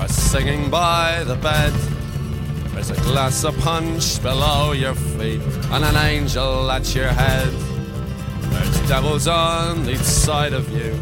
are singing by the bed. There's a glass of punch below your feet and an angel at your head. There's devils on each side of you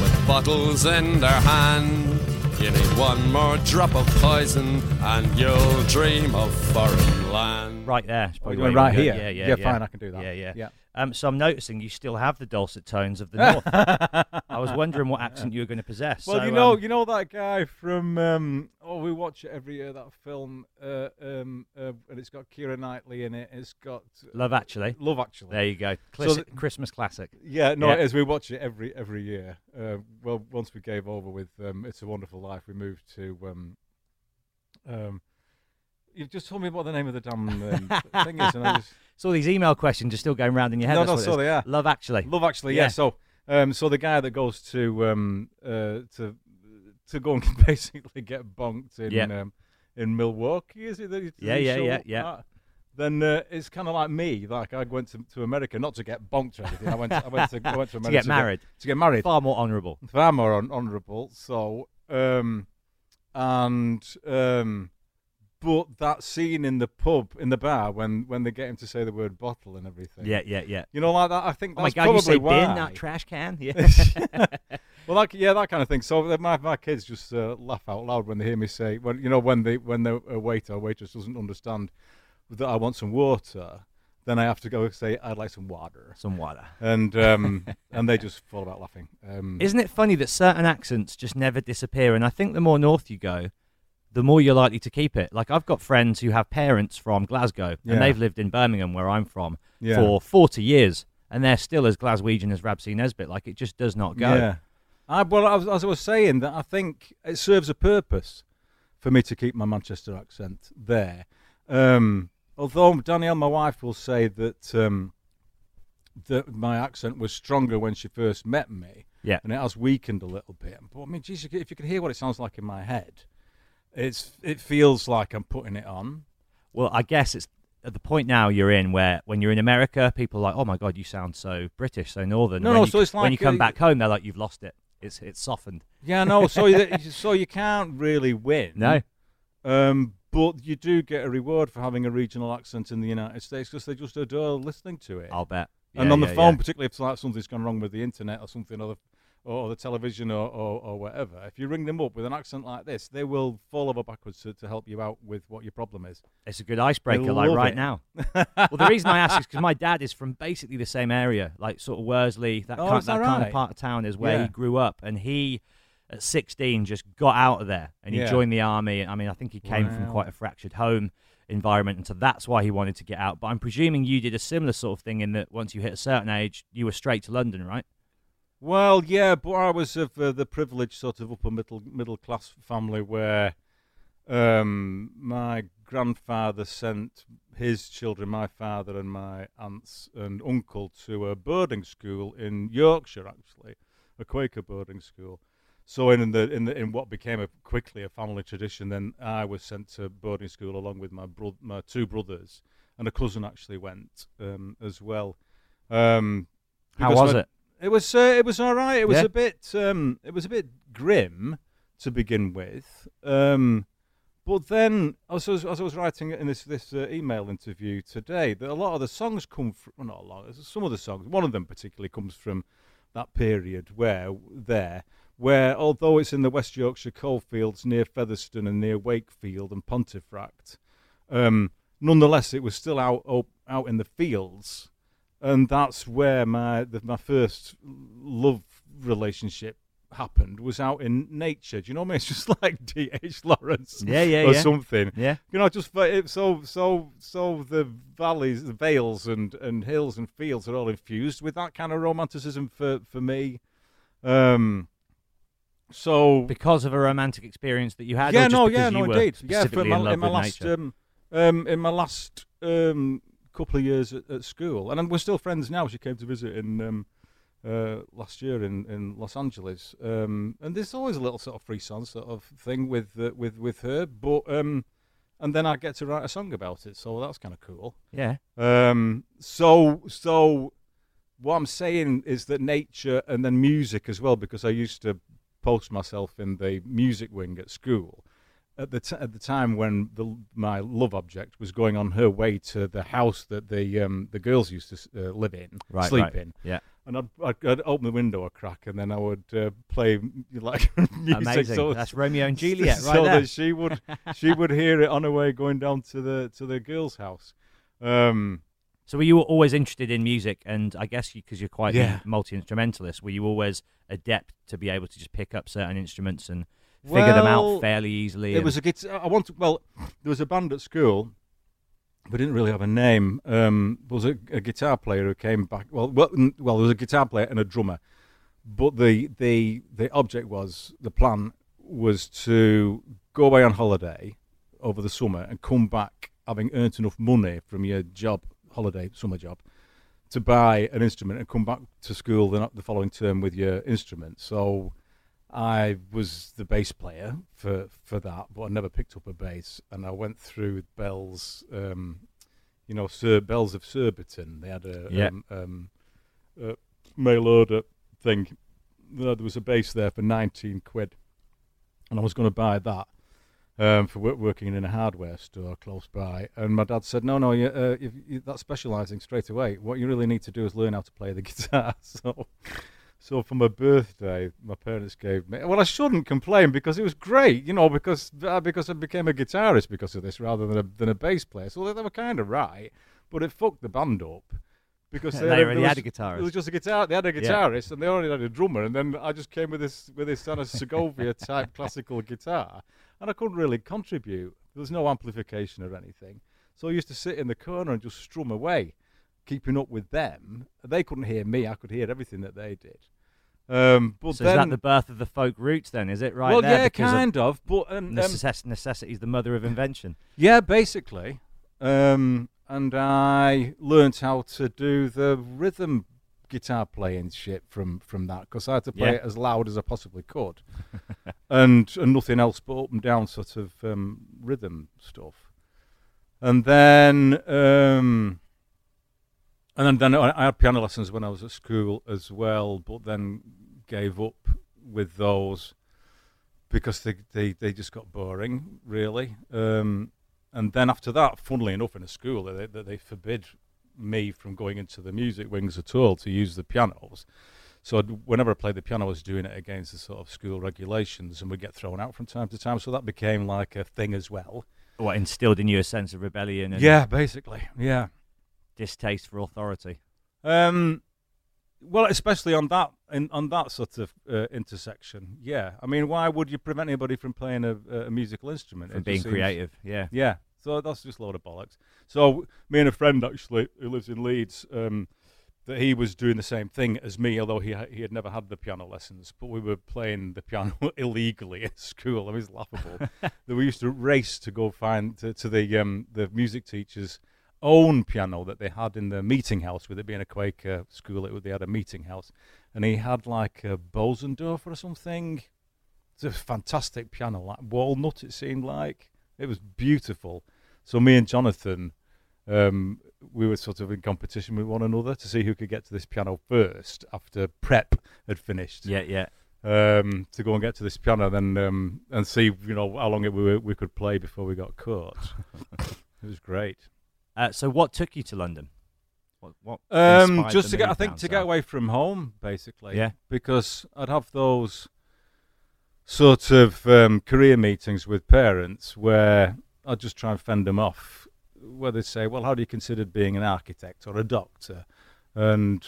with bottles in their hand. You need one more drop of poison and you'll dream of foreign land. Right there. It's oh, probably you went right here? Yeah, yeah, Yeah, yeah. fine, I can do that. Yeah, yeah. Yeah. Um, so I'm noticing you still have the dulcet tones of the north. I was wondering what accent you were going to possess. Well, So, you know, um, you know that guy from um, oh, we watch it every year. That film, uh, um, uh, and it's got Keira Knightley in it. It's got Love Actually. Love Actually. There you go. So Classi- the- Christmas classic. Yeah, no, Yeah. it is. We watch it every every year. Uh, well, once we gave over with um, "It's a Wonderful Life," we moved to. Um, um, you've just told me what the name of the damn um, thing is, and I just So these email questions are still going round in your head. No, no, so they are. Love Actually. Love Actually. Yeah. Yeah. So, um, so the guy that goes to um, uh, to to go and basically get bonked in Yeah. um, in Milwaukee, is it? That Yeah, yeah, yeah, yeah. Then uh, it's kind of like me. Like I went to, to America not to get bonked or anything. I went I went to I went to To America get married. To get married. Far more honourable. Far more hon- honourable. So, um, and um, but that scene in the pub in the bar when when they get him to say the word bottle and everything. Yeah, yeah, yeah. You know, like that. I think Oh my that's God, you say why. bin, that trash can? Yeah. well, like yeah, that kind of thing. So uh, my my kids just uh, laugh out loud when they hear me say, when you know, when they when the waiter or waitress doesn't understand that I want some water, then I have to go say I'd like some water, Some water. and um, and they just fall about laughing. Um, Isn't it funny that certain accents just never disappear? And I think the more north you go, the more you're likely to keep it. Like I've got friends who have parents from Glasgow, Yeah. and they've lived in Birmingham, where I'm from, Yeah. for 40 years, and they're still as Glaswegian as Rab C. Nesbitt. Like it just does not go. Yeah. I, well, as, as I was saying, that I think it serves a purpose for me to keep my Manchester accent there. Um, although Danielle, my wife, will say that um, that my accent was stronger when she first met me, Yeah. and it has weakened a little bit. But I mean, geez, if you can hear what it sounds like in my head, it's it feels like I'm putting it on. Well, I guess it's at the point now you're in where when you're in America, people are like, "Oh my god, you sound so British, so northern." No, when no, you, so it's like when you come uh, back home, they're like, "You've lost it. It's it's softened." Yeah, no. So you, so you can't really win. No. Um, but you do get a reward for having a regional accent in the United States because they just adore listening to it. I'll bet. and Yeah, on the phone, yeah. particularly if like something's gone wrong with the internet or something, or the, or the television or, or, or whatever, if you ring them up with an accent like this, they will fall over backwards to, to help you out with what your problem is. It's a good icebreaker, like right it. now. well, the reason I ask is because my dad is from basically the same area, like sort of Worsley, that, Oh, kind, that that kind of part of town is where he grew up, and he. At 16, just got out of there and he Yeah. joined the army. I mean, I think he came from quite a fractured home environment, and so that's why he wanted to get out. But I'm presuming you did a similar sort of thing in that once you hit a certain age, you were straight to London, right? Well, yeah, but I was of uh, the privileged sort of upper middle middle class family where um, my grandfather sent his children, my father and my aunts and uncle, to a boarding school in Yorkshire, actually, a Quaker boarding school. So in the in the in what became a, quickly a family tradition, then I was sent to boarding school along with my bro- my two brothers, and a cousin actually went um, as well. Um, How was my- it? It was uh, it was all right. It was Yeah? a bit um, it was a bit grim to begin with. Um, but then, as I was, as I was writing in this this uh, email interview today, that a lot of the songs come from well, not a lot. Some of the songs, one of them particularly, comes from that period where there, where although it's in the West Yorkshire coalfields near Featherstone and near Wakefield and Pontefract, um, nonetheless it was still out out, out in the fields and that's where my the, my first love relationship happened was out in nature. Do you know what I mean? It's just like D.H. Lawrence, Yeah, yeah, or yeah. something. Yeah. You know, just so so so the valleys, the vales, and and hills and fields are all infused with that kind of romanticism for for me. Um. So Because of a romantic experience that you had? yeah, no, yeah, no, indeed. Yeah, for my, in in my last um, um, in my last um, couple of years at, at school, and we're still friends now. She came to visit in um, uh, last year in, in Los Angeles, um, and there's always a little sort of frisson sort of thing with uh, with with her, but um, and then I get to write a song about it, so that's kind of cool. yeah. Um, so, so what I'm saying is that nature and then music as well, because I used to post myself in the music wing at school. At the t- at the time when the my love object was going on her way to the house that the um, the girls used to uh, live in, Right, sleep right. in, Yeah. and I'd, I'd, I'd open the window a crack, and then I would uh, play like music. Amazing. So, That's Romeo and Juliet right so there. that she would she would hear it on her way going down to the to the girls' house. Um, So were you always interested in music? And I guess because you, are quite Yeah. a multi instrumentalist, were you always adept to be able to just pick up certain instruments and figure them out fairly easily? It was a guitar. I want to, well, there was a band at school. We didn't really have a name. Um, there was a, a guitar player who came back. Well, well, n- well, there was a guitar player and a drummer, but the the the object was the plan was to go away on holiday over the summer and come back having earned enough money from your job, holiday summer job, to buy an instrument and come back to school the, the following term with your instrument. So I was the bass player for, for that, but I never picked up a bass. And I went through with Bell's, um, you know, Sir Bells of Surbiton. They had a Yeah. um, um, a mail order thing. There was a bass there for 19 quid. And I was going to buy that um, for work, working in a hardware store close by. And my dad said, "No, no, you, uh, if you, that's specialising straight away. What you really need to do is learn how to play the guitar." So, so for my birthday, my parents gave me. Well, I shouldn't complain because it was great, you know, because uh, because I became a guitarist because of this rather than a than a bass player. So they were kind of right, but it fucked the band up. Because They had a- already there had a guitarist. It was just a guitar. They had a Yeah. guitarist, and they already had a drummer. And then I just came with this with this kind of Segovia type classical guitar, and I couldn't really contribute. There was no amplification or anything, so I used to sit in the corner and just strum away, keeping up with them. They couldn't hear me; I could hear everything that they did. Um, but so then, is that the birth of the folk roots then? Is it right well, yeah, because of kind of. But um, um, necess- necessity is the mother of invention. yeah, basically. Um, and I learnt how to do the rhythm guitar playing shit from, from that because I had to play Yeah. it as loud as I possibly could, and and nothing else but up and down sort of um, rhythm stuff. And then um, and then, then I I had piano lessons when I was at school as well, but then gave up with those because they, they, they just got boring, really. Um, and then after that, funnily enough, in a school, they, they, they forbid me from going into the music wings at all to use the pianos. So I'd- whenever I played the piano, I was doing it against the sort of school regulations, and would get thrown out from time to time. So that became like a thing as well. What instilled in you a sense of rebellion and Yeah, basically, yeah. Distaste for authority? Um, well, especially on that in, on that sort of uh, intersection. Yeah, I mean, why would you prevent anybody from playing a, a musical instrument? From It being seems- creative, yeah. Yeah, so that's just a load of bollocks. So me and a friend actually who lives in Leeds, um, that he was doing the same thing as me, although he ha- he had never had the piano lessons, but we were playing the piano illegally at school. I mean, it's laughable. that we used to race to go find to, to the um, the music teacher's own piano that they had in the meeting house. With it being a Quaker school, it, they had a meeting house, and he had like a Bosendorfer or something. It's a fantastic piano, like walnut. It seemed like it was beautiful. So me and Jonathan, um, we were sort of in competition with one another to see who could get to this piano first after prep had finished. Yeah, yeah. Um, to go and get to this piano, then um, and see you know how long it we, we could play before we got caught. it was great. Uh, so what took you to London? What, what Um, just to get, I think, to get away from home, basically. Yeah. Because I'd have those sort of um, career meetings with parents where I'd just try and fend them off, where they'd say, "Well, how do you consider being an architect or a doctor?" and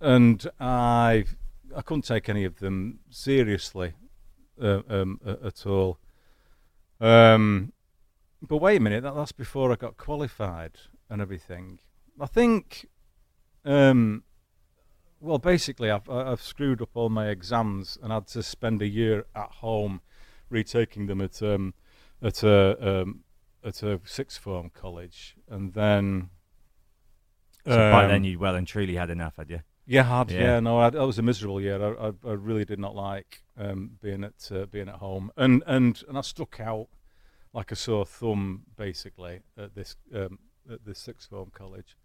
and I I couldn't take any of them seriously uh, um, at all. Um, but wait a minute, that, that's before I got qualified and everything. I think, um, well, basically, I've I- I've screwed up all my exams and had to spend a year at home retaking them at um, at a um, at a sixth form college, and then. So by um, then you well and truly had enough, had you? yeah, hard. Yeah. Yeah, no, I, that was a miserable year. I, I, I really did not like um, being at uh, being at home, and and and I stuck out like a sore thumb basically at this um, at this sixth form college.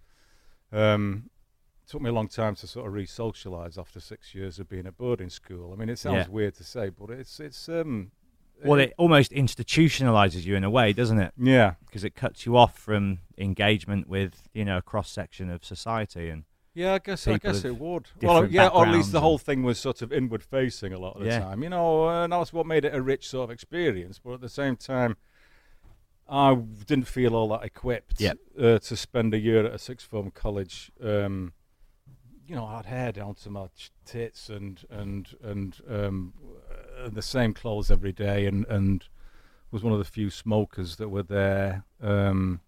Um, took me a long time to sort of re-socialise after six years of being at boarding school. I mean, it sounds Yeah. weird to say, but it's it's um, Well, it almost institutionalizes you in a way, doesn't it? yeah, Because it cuts you off from engagement with you know a cross section of society and Yeah, I guess I guess it would. Well, yeah, or at least the whole thing was sort of inward facing a lot of the Yeah. time. You know, and that's what made it a rich sort of experience. But at the same time, I didn't feel all that equipped Yep. uh, to spend a year at a sixth form college. Um, you know, I had hair down to my tits and and and um, uh, the same clothes every day, and and was one of the few smokers that were there. Um,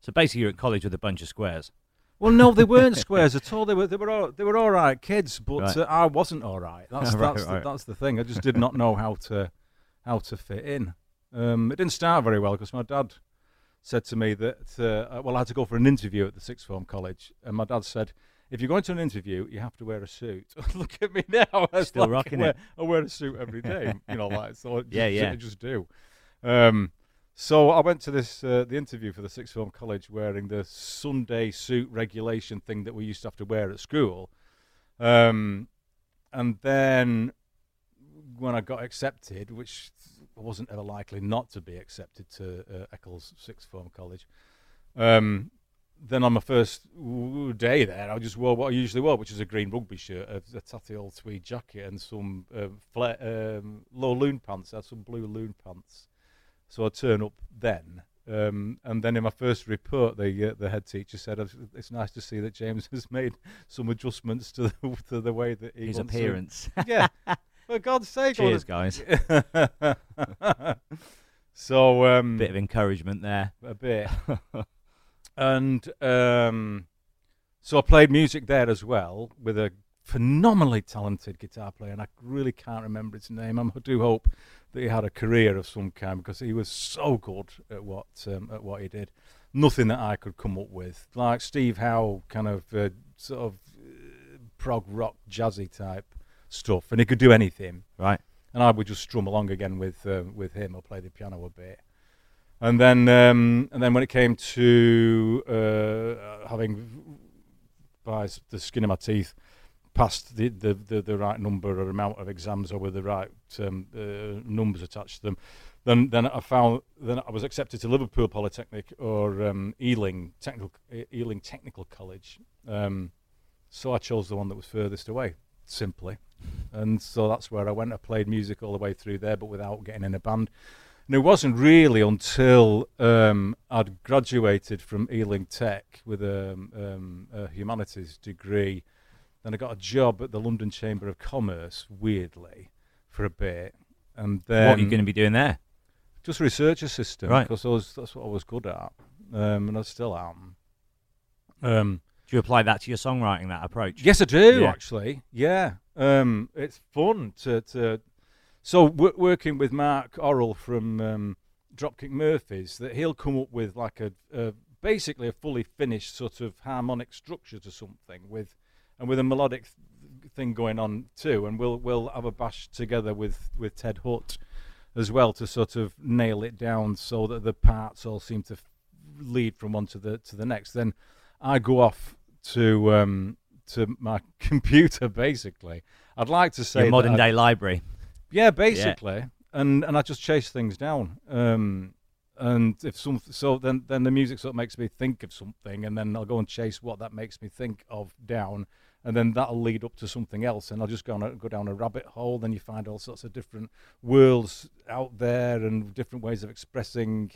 so basically you're at college with a bunch of squares. Well, no, they weren't squares at all. They were they were all, they were all right kids, but Right. uh, I wasn't all right. That's Right, that's right. The, that's the thing. I just did not know how to how to fit in. Um, it didn't start very well because my dad said to me that uh, well, I had to go for an interview at the sixth form college, and my dad said. If you're going to an interview, you have to wear a suit. Look at me now. It's Still like rocking I wear, it. I wear a suit every day. you know, like so. I Just, Yeah, yeah. I just do. Um, so I went to this uh, the interview for the sixth form college wearing the Sunday suit regulation thing that we used to have to wear at school, um, and then when I got accepted, which I wasn't ever likely not to be accepted to uh, Eccles sixth form college, um, then on my first day there, I just wore what I usually wore, which is a green rugby shirt, a, a tatty old tweed jacket, and some fla- um, low loon pants. I had some blue loon pants. So I turn up then, um, and then in my first report, the uh, the head teacher said, "It's- "It's nice to see that James has made some adjustments to the, to the way that he His wants to-" appearance. Yeah, for God's sake! I wanna- Cheers, guys. so um, Bit of encouragement there. a bit. and um, so I played music there as well with a phenomenally talented guitar player, and I really can't remember his name. I do hope that he had a career of some kind because he was so good at what um, at what he did. Nothing that I could come up with, like Steve Howe, kind of uh, sort of uh, prog rock jazzy type stuff, and he could do anything Right. and I would just strum along again with uh, with him or play the piano a bit. And then um, and then when it came to uh, having by the skin of my teeth passed the, the, the, the right number or amount of exams or with the right um, uh, numbers attached to them, then then I found then I was accepted to Liverpool Polytechnic or um, Ealing Technical Ealing Technical College. Um, so I chose the one that was furthest away, simply. And so that's where I went. I played music all the way through there, but without getting in a band. And it wasn't really until um, I'd graduated from Ealing Tech with a, um, a humanities degree. Then I got a job at the London Chamber of Commerce, weirdly, for a bit. And then what are you going to be doing there? just research assistant, Right. because that's what I was good at, um, and I still am. Um, Do you apply that to your songwriting, that approach? Yes, I do Yeah. actually. Yeah, um, it's fun to to. So w- working with Marc Orrell from um, Dropkick Murphys, that he'll come up with like a, a basically a fully finished sort of harmonic structure to something with, and with a melodic th- thing going on too, and we'll we'll have a bash together with with Ted Hutt as well to sort of nail it down so that the parts all seem to f- lead from one to the to the next. Then I go off to um, to my computer basically. I'd like to say Your modern that I- day library. yeah, basically, and and I just chase things down. Um, and if some so then then the music sort of makes me think of something, and then I'll go and chase what that makes me think of down, and then that'll lead up to something else, and I'll just go on a, go down a rabbit hole. Then you find all sorts of different worlds out there and different ways of expressing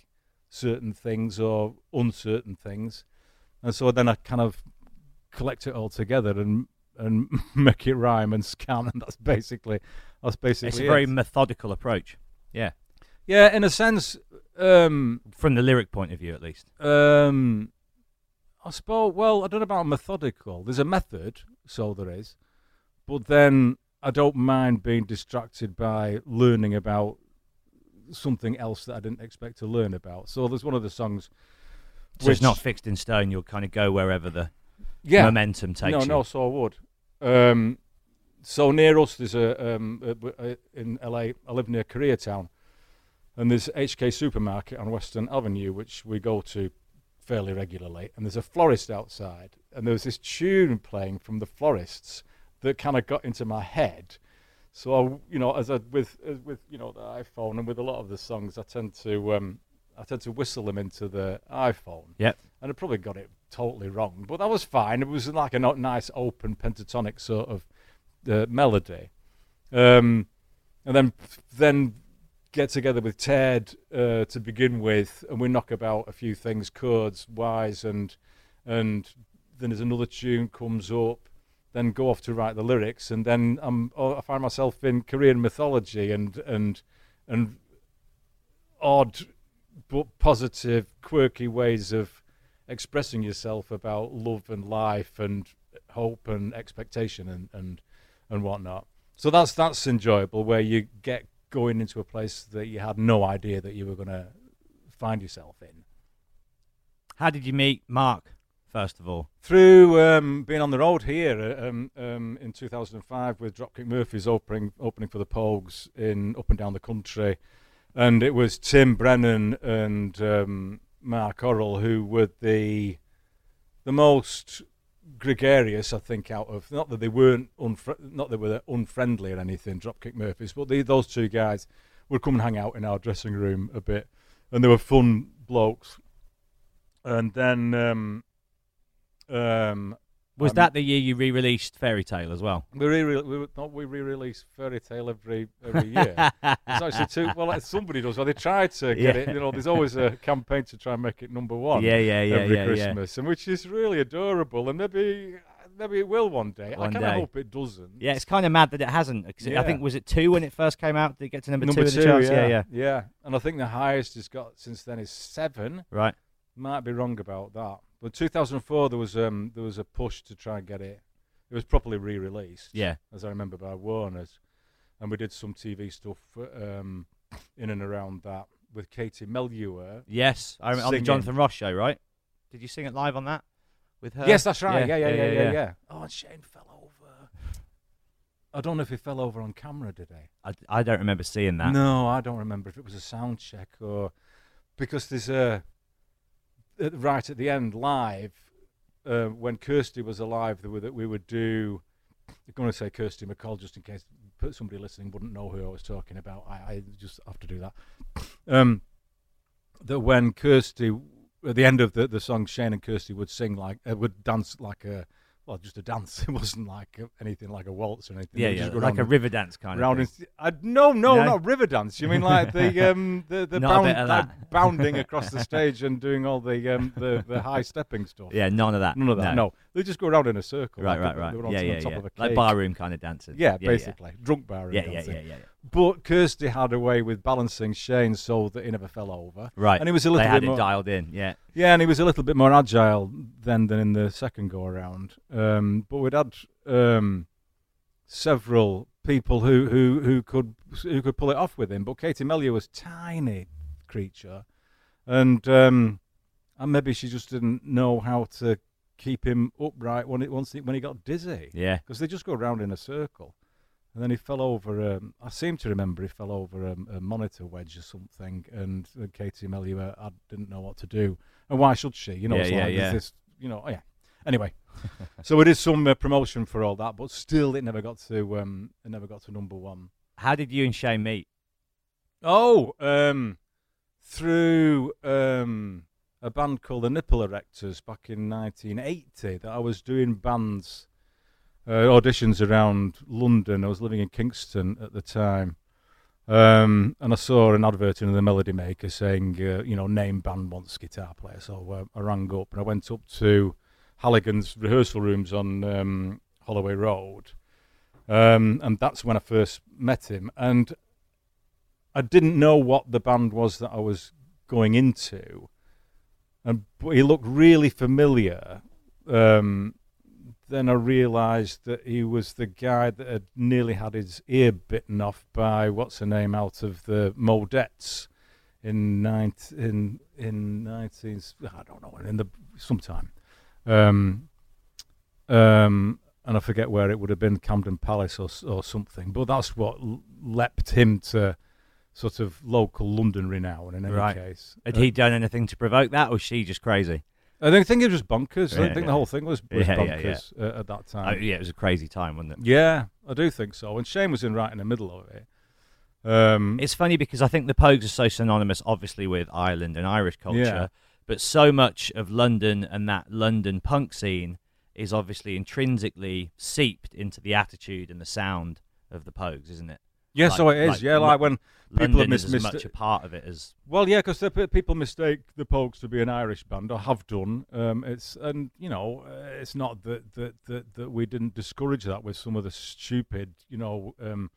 certain things or uncertain things, and so then I kind of collect it all together and and make it rhyme and scan, and that's basically that's basically It's a very it. methodical approach. Yeah, yeah, in a sense. Um, from the lyric point of view, at least. um, I suppose. Well, I don't know about methodical. There's a method, so there is, but then I don't mind being distracted by learning about something else that I didn't expect to learn about. So there's one of the songs. So it's not fixed in stone. You'll kind of go wherever the yeah, momentum takes no, you. no, so I would. Um, so near us, there's a, um, a, a in LA. I live near Koreatown, and there's HK Supermarket on Western Avenue, which we go to fairly regularly. And there's a florist outside, and there was this tune playing from the florists that kind of got into my head. So I, you know, as I with as with you know the iPhone and with a lot of the songs, I tend to um, I tend to whistle them into the iPhone Yep. and I probably got it totally wrong, but that was fine. It was like a nice open pentatonic sort of uh, melody, um, and then then get together with Ted uh, to begin with, and we knock about a few things chords wise, and and then there's another tune comes up. Then go off to write the lyrics, and then I'm, oh, I find myself in Korean mythology and and and odd but positive, quirky ways of expressing yourself about love and life and hope and expectation and and and whatnot. So that's that's enjoyable where you get going into a place that you had no idea that you were going to find yourself in. How did you meet Marc? First of all, Through um, being on the road here uh, um, um, in 2005 with Dropkick Murphys opening opening for the Pogues in up and down the country, and it was Tim Brennan and um, Marc Orrell who were the the most gregarious, I think, out of not that they weren't unfri- not that they were unfriendly or anything, Dropkick Murphys, but the, those two guys would come and hang out in our dressing room a bit, and they were fun blokes. And then um, um, was Um, that the year you re-released Fairy Tale as well? we re we not we re-release Fairy Tale every every year. it's actually too well. Somebody does. Well, they try to get Yeah. it. You know, there's always a campaign to try and make it number one. Yeah, yeah, yeah, every yeah, yeah. Christmas, and which is really adorable. And maybe maybe it will one day. One I kind of hope it doesn't. Yeah, it's kind of mad that it hasn't. 'cause it- I think was it two when it first came out? Did it get to number, number two the charts? yeah, yeah, yeah. And I think the highest it's got since then is seven. Right. Might be wrong about that. But 2004 there was um there was a push to try and get it. It was properly re-released. Yeah. as I remember by Warner's, and we did some TV stuff um, in and around that with Katie Melua. Yes, I remember on the Jonathan Ross show, right? Did you sing it live on that with her? Yes, that's right. Yeah yeah yeah, yeah, yeah, Oh, and Shane fell over. I don't know if he fell over on camera, did he? I, I don't remember seeing that. No, I don't remember if it was a sound check or because there's a uh, right at the end live uh, when Kirsty was alive. That we would do. I'm going to say Kirsty MacColl just in case somebody listening wouldn't know who I was talking about. I, I just have to do that. Um, that when Kirsty at the end of the, the song, Shane and Kirsty would sing like uh, would dance like a well, just a dance. It wasn't like a, anything like a waltz or anything. Yeah, yeah, like a river dance kind of thing. I, no, no, No? not river dance. You mean like the um the the bound, like bounding across the stage and doing all the um the, the high stepping stuff. Yeah, none of that. None of that. No. they just go around in a circle. Right, like right, they- right. They on, Yeah, yeah, top yeah. of a Like barroom kind of dancing. Yeah, basically drunk bar. Yeah, yeah, yeah, yeah, yeah. But Kirsty had a way with balancing Shane so that he never fell over. Right. and he was a little They bit it more. dialed in. Yeah. Yeah, and he was a little bit more agile then than in the second go around. Um, but we'd had um, several people who, who, who could who could pull it off with him. But Katie Melua was tiny creature, and um, and maybe she just didn't know how to keep him upright when it once he, when he got dizzy Yeah. because they just go round in a circle. And then he fell over. Um, I seem to remember he fell over um, a monitor wedge or something, and uh, Katie Melua I didn't know what to do. And why should she? You know, Yeah, it's yeah, like, yeah. This, you know, oh, yeah. Anyway, so it is some uh, promotion for all that, but still, it never got to. Um, it never got to number one. How did you and Shane meet? Oh, um, through um, a band called the Nipple Erectors back in 1980 that I was doing bands uh, auditions around London. I was living in Kingston at the time. Um, and I saw an advert in the Melody Maker saying, uh, you know, name band wants guitar player. So uh, I rang up and I went up to Halligan's rehearsal rooms on um, Holloway Road. Um, and that's when I first met him. And I didn't know what the band was that I was going into, and but he looked really familiar. Um, then I realised that he was the guy that had nearly had his ear bitten off by what's her name out of the Modettes in nine- in in nineteen I don't know in the sometime. Um, um, and I forget where it would have been, Camden Palace or or something. But that's what leapt him to sort of local London renown. In any Right. case, Had Uh, he done anything to provoke that, or was she just crazy? I don't think it was bonkers. I Yeah, think yeah. the whole thing was, was Yeah, bonkers Uh, at that time. yeah, it was a crazy time, wasn't it? yeah, I do think so. And Shane was in right in the middle of it. Um, It's funny because I think the Pogues are so synonymous, obviously, with Ireland and Irish culture, but so much of London and that London punk scene is obviously intrinsically seeped into the attitude and the sound of the Pogues, isn't it? Yeah, like- so it is. like yeah, like when people London have mis- is as much a part of it as Well, yeah, because people mistake the Pogues to be an Irish band, or have done. Um, it's and you know, uh, it's not that, that that that we didn't discourage that with some of the stupid, you know, um,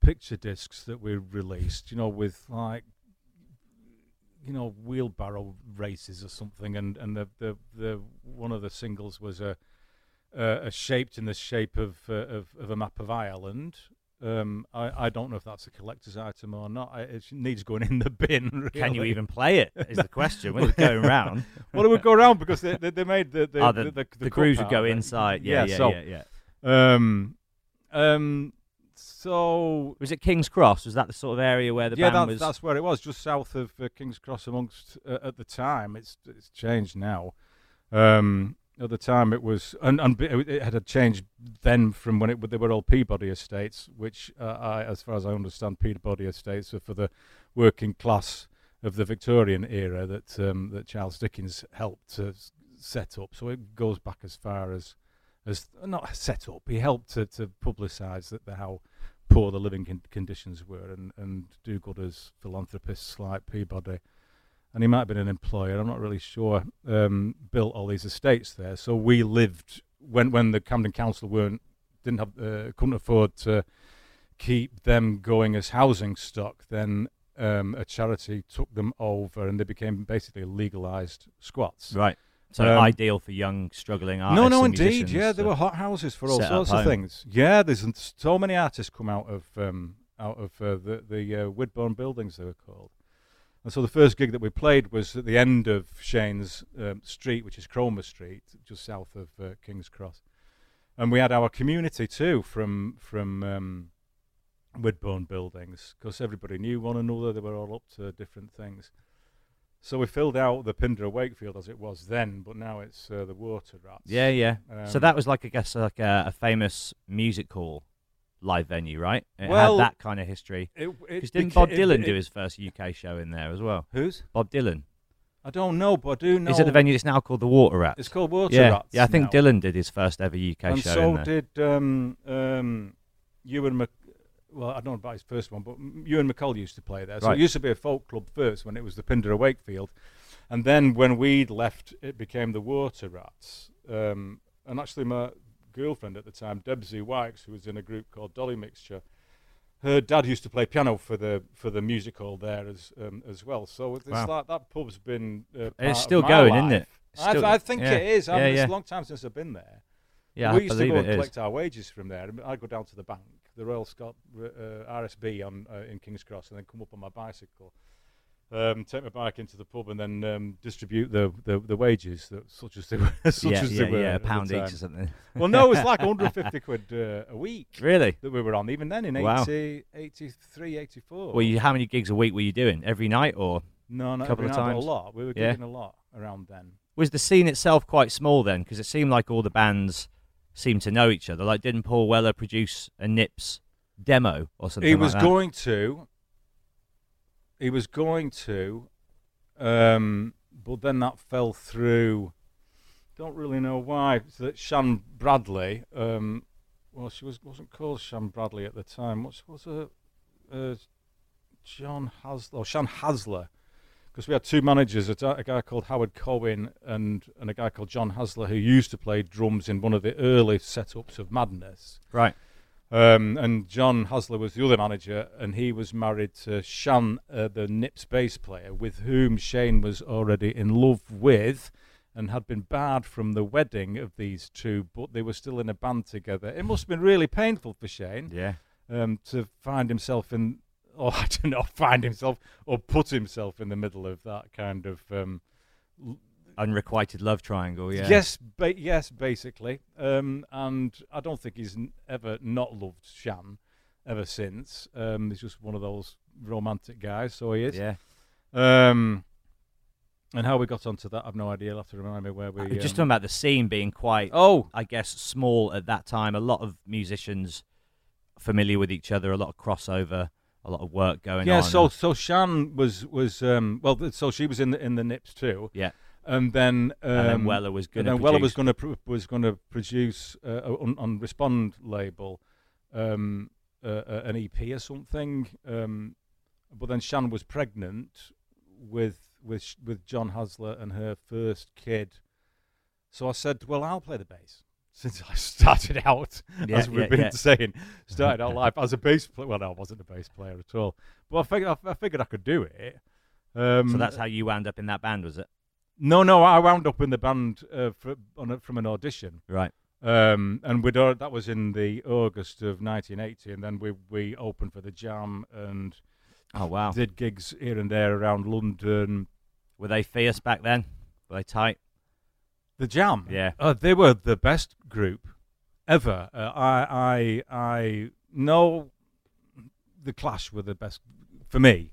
picture discs that we released. You know, with like, you know, wheelbarrow races or something, and and the the, the one of the singles was a uh, a shaped in the shape of, uh, of of a map of Ireland. Um, I, I don't know if that's a collector's item or not. I, it needs going in the bin. Really. can you even play it? Is the question. When it's going round, well, it would go around because they, they, they made the the, oh, the, the, the, the grooves would go inside. Yeah, yeah, so, yeah, yeah. Um, um, so Was it King's Cross? Was that the sort of area where the yeah, band that, was? that's where it was, just south of uh, King's Cross. Amongst uh, at the time, it's it's changed now. Um, at the time, it was and, and it had changed then from when it they were all Peabody estates, which uh, I, as far as I understand, Peabody estates are for the working class of the Victorian era that um, that Charles Dickens helped to set up. So it goes back as far as as not set up. He helped to, to publicise that the, how poor the living con- conditions were, and and do-gooders, philanthropists like Peabody, and he might have been an employer. I'm not really sure. Um, built all these estates there, so we lived when when the Camden Council weren't didn't have uh, couldn't afford to keep them going as housing stock. Then um, a charity took them over, and they became basically legalised squats. right. So Um, ideal for young struggling artists. No, no, indeed. Yeah, there were hot houses for all sorts of things. Yeah, there's so many artists come out of um, out of uh, the the uh, Whidborne buildings they were called. And so the first gig that we played was at the end of Shane's um, street, which is Cromer Street, just south of uh, King's Cross. And we had our community too from from um, buildings because everybody knew one another. They were all up to different things. So we filled out the Pindar of Wakefield as it was then, but now it's uh, the Water Rats. Yeah, yeah. so Um, that was like, I guess, like a, a famous music hall live venue, right? It Well, had that kind of history. It, it Because didn't Bob Dylan it- do his first UK show in there as well? Who's? Bob Dylan. I don't know, but I do know. Is it the venue that's now called the Water Rats? It's called Water yeah, Rats. yeah. I think now. Dylan did his first ever UK and show so in there. did um, um, Ewan Mc. Well, I don't know about his first one, but Ewan MacColl used to play there. So Right. it used to be a folk club first when it was the Pindar of Wakefield, and then when we'd left, it became the Water Rats. Um, and actually, my girlfriend at the time, Debsey Wykes, who was in a group called Dolly Mixture, her dad used to play piano for the for the music hall there as um, as well. So it's Wow. like that pub's been. Uh, it's still going, life. isn't it? It's I, still- I think yeah. it is. I Yeah, mean, yeah. It's a long time since I've been there Yeah, we I used to go and is. collect our wages from there. I go down to the bank, the Royal Scot uh, RSB on uh, in King's Cross, and then come up on my bicycle, um, take my bike into the pub, and then um, distribute the, the, the wages, that, such as they were. such yeah, as yeah, they were yeah, a pound each or something. Well, no, it was like 150 quid uh, a week Really? that we were on, even then in Wow. 80, 83, 84. Well, you, how many gigs a week were you doing? Every night, or no, not couple of night, times? a lot. We were Yeah. gigging a lot around then. was the scene itself quite small then? Because it seemed like all the bands seemed to know each other. Like, didn't Paul Weller produce a Nips demo or something? he like was that? going to. He was going to, um, but then that fell through. Don't really know why. So that Shanne Bradley, um, well, she was wasn't called Shanne Bradley at the time. What's was her? Uh, John Hasler, Shanne Hasler, because we had two managers, a, a guy called Howard Cohen and and a guy called John Hasler, who used to play drums in one of the early setups of Madness. right. Um, and John Hasler was the other manager, and he was married to Shanne, uh, the Nips bass player, with whom Shane was already in love with, and had been barred from the wedding of these two, but they were still in a band together. It must have been really painful for Shane Yeah. um, to find himself in, or I don't know, find himself or put himself in the middle of that kind of. Um, Unrequited love triangle. Yeah. Yes, ba- yes, basically. Um, and I don't think he's n- ever not loved Shanne ever since. Um, he's just one of those romantic guys, so he is. Yeah. Um, and how we got onto that, I've no idea. You'll have to remind me where we. Uh, Just um, talking about the scene being quite, Oh, I guess, small at that time. A lot of musicians familiar with each other. A lot of crossover. A lot of work going yeah. on. Yeah, so so Shanne was was um, well. So she was in the in the Nips too. yeah. And then um, And then Weller was gonna then Weller was produce- going to pr- was going to produce uh, on, on Respond label um, uh, uh, an EP or something. Um, but then Shanne was pregnant with with with John Hasler and her first kid. So I said, "Well, I'll play the bass." Since I started out, Yeah, as we've yeah, been yeah. saying, started out life as a bass player. Well, no, I wasn't a bass player at all, but I figured I, figured I could do it. Um, So that's how you wound up in that band, was it? No, no, I wound up in the band uh, for, on a, from an audition, Right. um, and we'd, al- that was in the August of 1980, and then we we opened for the Jam and Oh wow. did gigs here and there around London. Were they fierce back then? Were they tight? The Jam, Yeah. uh, they were the best group ever. Uh, I I I know the Clash were the best for me.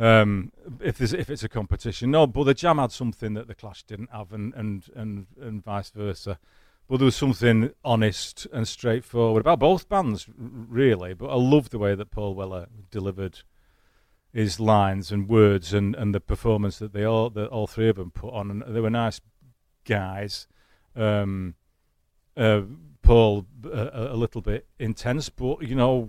Um, if there's if it's a competition, no, but the Jam had something that the Clash didn't have, and and and, and vice versa. But there was something honest and straightforward about both bands, really. But I loved the way that Paul Weller delivered his lines and words, and, and the performance that they all that all three of them put on. And they were nice guys. Um, uh, Paul a, a little bit intense, but you know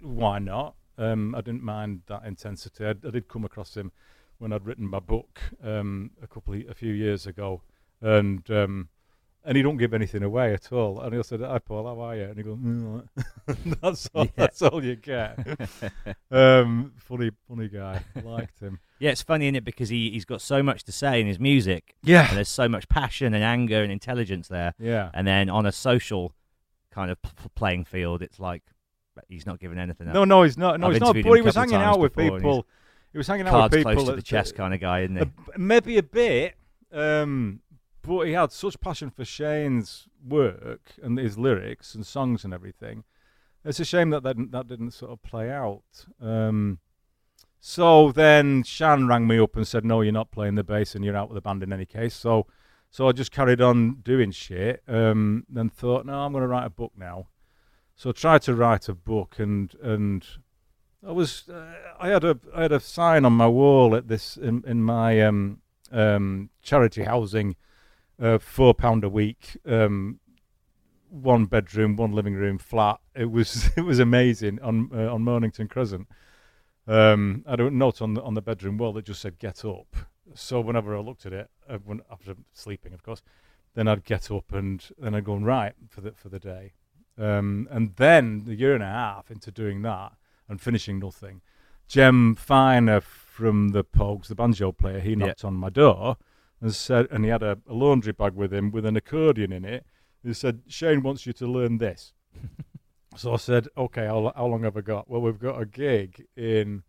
why not? Um, I didn't mind that intensity. I, I did come across him when I'd written my book um, a couple of, a few years ago, and um, and he don't give anything away at all. And he said, "Hi Paul, how are you?" And he goes, "Mm, all right." "That's all. Yeah. That's all you get." um, funny, funny guy. Liked him. Yeah, it's funny in it because he he's got so much to say in his music, Yeah, and there's so much passion and anger and intelligence there. yeah. And then on a social kind of p- playing field, it's like he's not giving anything. No, up. no, he's not. No, I've he's not. But he was hanging out with people. He was hanging out with people. close to the chest kind of guy, isn't he? Maybe a bit, um, but he had such passion for Shane's work and his lyrics and songs and everything. It's a shame that that didn't, that didn't sort of play out. Um, so then Shanne rang me up and said, "No, you're not playing the bass, and you're out with the band in any case." So, so I just carried on doing shit. Um, then thought, "No, I'm going to write a book now." So I tried to write a book, and and I was uh, I had a I had a sign on my wall at this in, in my um um, charity housing, uh, four pound a week, um, one bedroom, one living room flat. It was it was amazing on uh, on Mornington Crescent. Um, I don't note on the on the bedroom wall that just said "get up." So whenever I looked at it, uh, when, after sleeping, of course, then I'd get up and then I'd go and write for the for the day. Um, and then a year and a half into doing that and finishing nothing, Jem Finer from the Pogues, the banjo player, he knocked on my door and said, and he had a, a laundry bag with him with an accordion in it. He said, Shane wants you to learn this. so I said, okay, how, how long have I got? Well, we've got a gig in.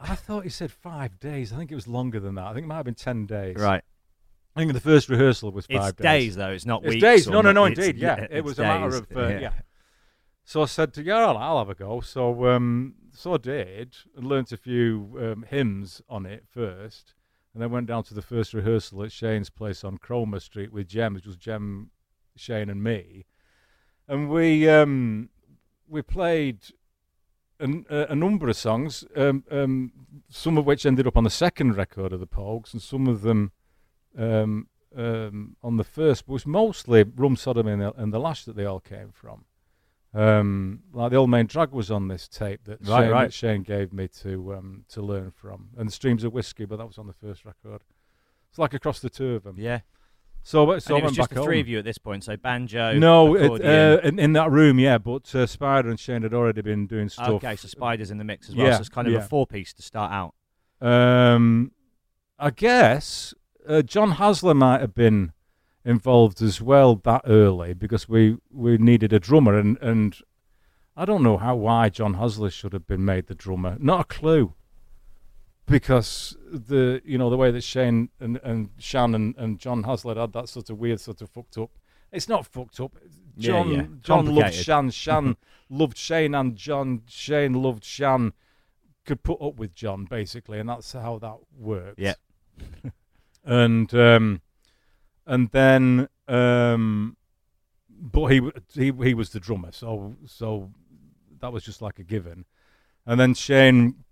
I thought he said five days. I think it was longer than that. I think it might have been ten days. Right. I think the first rehearsal was five It's days though. It's not It's weeks. days. No, no, no, indeed. Yeah, yeah, it was it's a matter of uh, yeah. So I said to yeah, I'll, I'll have a go. So um, so I did and learnt a few um, hymns on it first, and then went down to the first rehearsal at Shane's place on Cromer Street with Jem, which was Jem, Shane, and me, and we um, we played an, a, a number of songs, um, um, some of which ended up on the second record of the Pogues, and some of them um, um, on the first, was mostly Rum Sodomy and the, and the Lash that they all came from. Um, like the old main drag was on this tape that, Right, Shane, right. that Shane gave me to um, to learn from, and Streams of Whiskey, but that was on the first record. It's like across the two of them. Yeah. So, so and it was just back the three of you at this point. So banjo. No, it, uh, in, in that room, yeah. But uh, Spider and Shane had already been doing stuff. okay, so spiders in the mix as well. Yeah, so it's kind of yeah. a four-piece to start out. Um, I guess uh, John Hasler might have been involved as well that early because we, we needed a drummer, and, and I don't know how why John Hasler should have been made the drummer. Not a clue. Because the you know the way that Shane and, and Shanne and, and John Hasler had that sort of weird sort of fucked up. It's not fucked up. John yeah. John loved. Shanne. Shanne loved Shane, and John Shane loved Shanne. Could put up with John basically, and that's how that worked. Yeah. and um, and then um, but he he he was the drummer, so so that was just like a given. And then Shane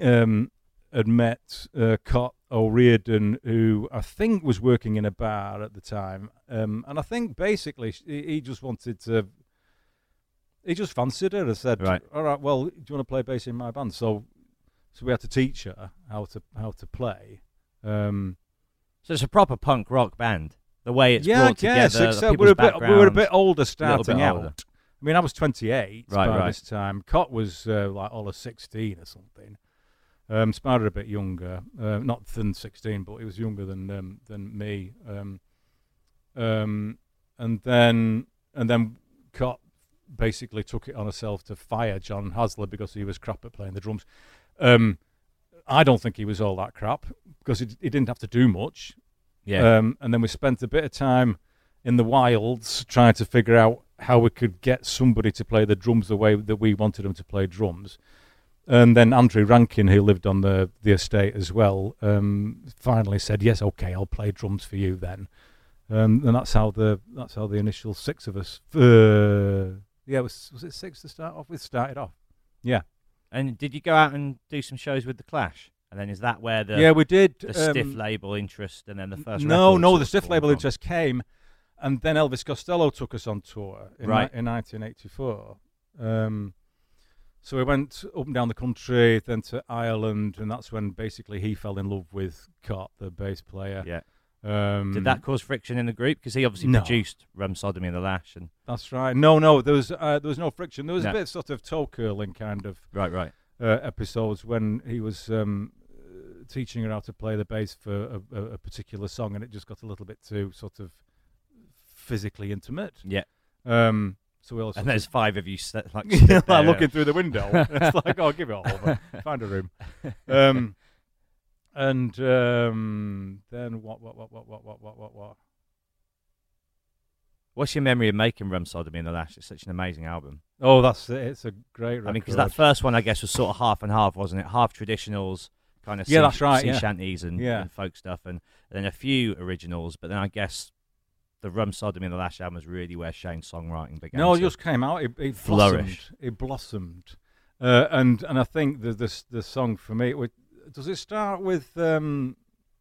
um, had met uh, Cait O'Riordan, who I think was working in a bar at the time, um, and I think basically he, he just wanted to. He just fancied her and said, Right. "All right, well, do you want to play bass in my band?" So, so we had to teach her how to how to play. Um, So it's a proper punk rock band. The way it's yeah, brought guess. together. the Except people's we're a bit we were a bit older starting bit out. older. I mean, I was 28 Right, by right. this time. Cait was uh, like all of 16 or something. Um, Spider a bit younger, uh, not than 16, but he was younger than um, than me. Um, um, and then and then Cait basically took it on herself to fire John Hasler because he was crap at playing the drums. Um, I don't think he was all that crap because he, he didn't have to do much. Yeah. Um, and then we spent a bit of time in the wilds trying to figure out how we could get somebody to play the drums the way that we wanted them to play drums. And then Andrew Rankin, who lived on the, the estate as well, um, finally said, "Yes, okay, I'll play drums for you then." Um, and that's how the that's how the initial six of us. Uh, yeah, was was it six to start off with? Started off. Yeah, and did you go out and do some shows with the Clash? And then is that where the yeah, we did. the stiff um, label interest and then the first No, no, the stiff label from? interest came, and then Elvis Costello took us on tour in, Right. ni- in 1984. Um, so we went up and down the country, then to Ireland, and that's when basically he fell in love with Cait, the bass player. Yeah. Um, Did that cause friction in the group? Because he obviously No. produced Rum Sodomy and the Lash, and That's right. No, no, there was uh, there was no friction. There was No. a bit sort of toe curling kind of right, right. uh, episodes when he was um, teaching her how to play the bass for a, a, particular song, and it just got a little bit too sort of physically intimate. Yeah. Um, so we all And there's five of you like, like looking through the window. it's like, oh, give it all over. Find a room. Um, and um, then what, what, what, what, what, what, what, what, what? What's your memory of making Rum Sodomy and the Lash? It's such an amazing album. Oh, that's it. It's a great record. I mean, because that first one, I guess, was sort of half and half, wasn't it? Half traditionals, kind of Yeah, sea, that's right, sea yeah. shanties and, Yeah. and folk stuff, and, and then a few originals. But then I guess the Rum Sodomy and the Lash album was really where Shane's songwriting began. No, it just came out. It, it flourish. blossomed. It blossomed, uh, and and I think the this the song for me. It, does it start with um,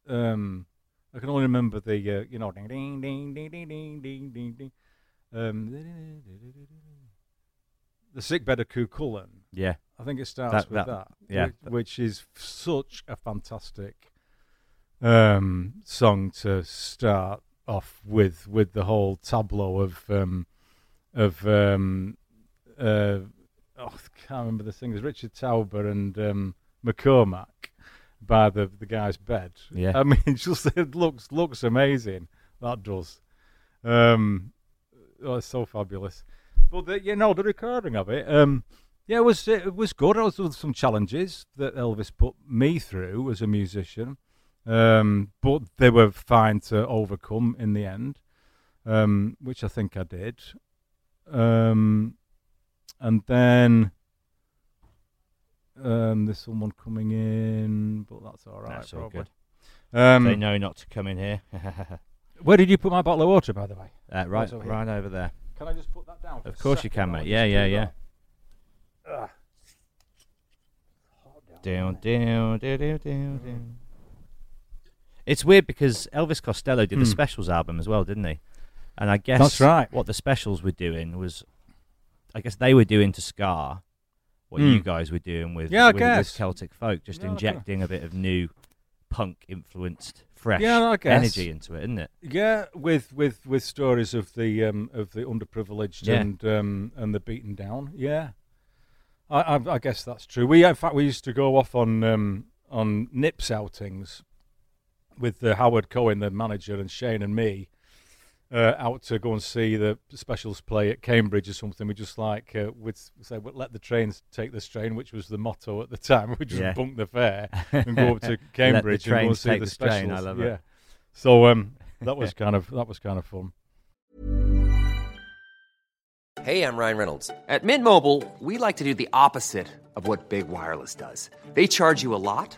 Um, I can only remember the uh, you know ding ding ding ding ding ding ding ding ding. Um, the sick bed of Cuchulainn. Yeah. I think it starts That- with that- that, yeah. which, which is such a fantastic um, song to start off with, with the whole tableau of um, of um, uh, oh, I can't remember the singers, Richard Tauber and um, McCormack by the the guy's bed. Yeah. I mean, just it looks looks amazing. That does. Um, oh, it's so fabulous. But the, you know, the recording of it, um, yeah, it was it was good. There was with some challenges that Elvis put me through as a musician, um, but they were fine to overcome in the end, um, which I think I did. Um, and then um, there's someone coming in, but that's all right. That's all probably. good. Um, they know not to come in here. Where did you put my bottle of water, by the way? uh, right, over here. right over there. Can I just put that down? Of course you can, mate. Yeah, yeah, yeah. Down, down, down, down, down, down. It's weird because Elvis Costello did the Hmm. Specials album as well, didn't he? And I guess That's right. what the Specials were doing was, I guess they were doing to Ska what Hmm. you guys were doing with, Yeah, with, with. Celtic folk, just Yeah, injecting a bit of new punk influenced, fresh Yeah, energy into it, isn't it? Yeah, with with with stories of the um, of the underprivileged Yeah. and um, and the beaten down. Yeah, I, I I guess that's true. We in fact we used to go off on um, on Nips outings with uh, Howard Cohen, the manager, and Shane and me. Uh, out to go and see the specials play at Cambridge or something. We just like uh, would say, well, "Let the trains take this train," which was the motto at the time. We just Yeah. bunk the fare and go up to Cambridge and go and see take the this train. specials. I love yeah. it. So um, that was kind of that was kind of fun. Hey, I'm Ryan Reynolds. At Mint Mobile, we like to do the opposite of what Big Wireless does. They charge you a lot,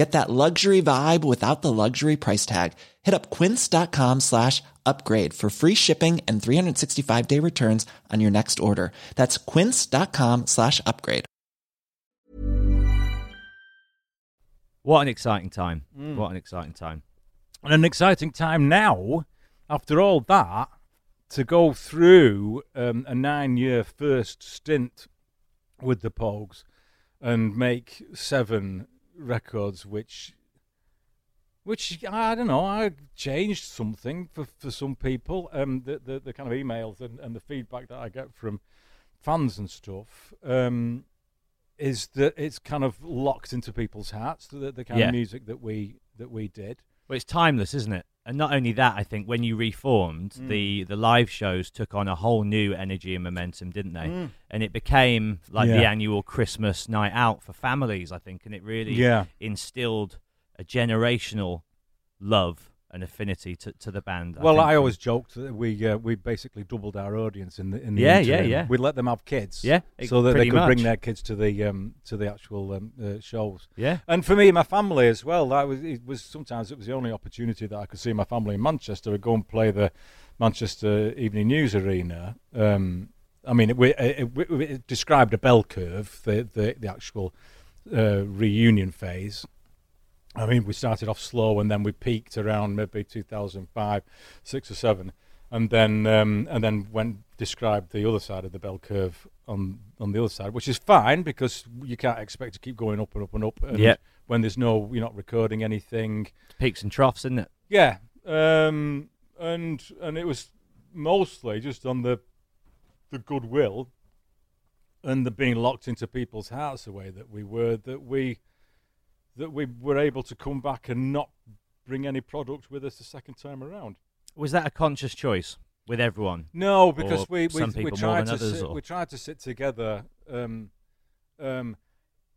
Get that luxury vibe without the luxury price tag. Hit up quince.com slash upgrade for free shipping and 365 day returns on your next order. That's quince.com slash upgrade. What an exciting time! Mm. What an exciting time! And an exciting time now, after all that, to go through um, a nine-year first stint with the Pogues and make seven records, which, which I don't know, I changed something for, for some people. Um, the, the the kind of emails and, and the feedback that I get from fans and stuff. Um, is that it's kind of locked into people's hearts the, the kind Yeah. of music that we that we did. Well, it's timeless, isn't it? And not only that, I think when you reformed, Mm. the the live shows took on a whole new energy and momentum, didn't they? And it became like the Mm. Annual Christmas night out for families, I think, and it really Yeah. instilled a generational love and affinity to, to the band. Well, think, I always joked that we uh, we basically doubled our audience in the in the Yeah, yeah, interim. yeah. We let them have kids, Yeah, so that they could bring their kids to the um, to the actual um, uh, shows. yeah, And for me, my family as well. That was it was sometimes it was the only opportunity that I could see my family in Manchester. I'd go and play the Manchester Evening News Arena. Um, I mean, it, it, it, it described a bell curve, the the, the actual uh, reunion phase. I mean, we started off slow and then we peaked around maybe 2005, six or seven, and then um, and then went described the other side of the bell curve on on the other side, which is fine because you can't expect to keep going up and up and up. And Yeah. When there's no, you're not recording anything. Peaks and troughs, isn't it? Yeah. Um, and and it was mostly just on the the goodwill and the being locked into people's hearts the way that we were that we that we were able to come back and not bring any product with us the second time around. Was that a conscious choice with everyone? No, because we we, we tried to others, sit, or- we tried to sit together. Um, um,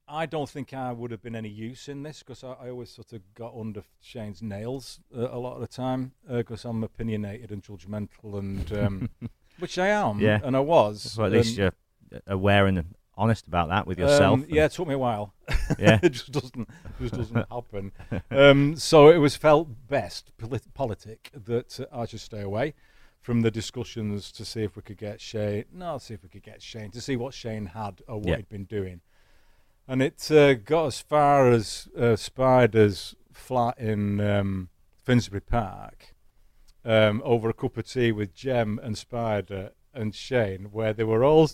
I don't think I would have been any use in this because I, I always sort of got under Shane's nails uh, a lot of the time because I'm opinionated and judgmental, and um, which I am, Yeah. and I was. So at least you're aware and honest about that with yourself. um, yeah, it took me a while. Yeah. it just doesn't just doesn't happen. Um, so it was felt best polit- politic that uh, I should stay away from the discussions to see if we could get Shane. No, see if we could get Shane to see what Shane had or what Yeah. he'd been doing, and it uh, got as far as uh, Spider's flat in um, Finsbury Park um, over a cup of tea with Jem and Spider and Shane, where they were all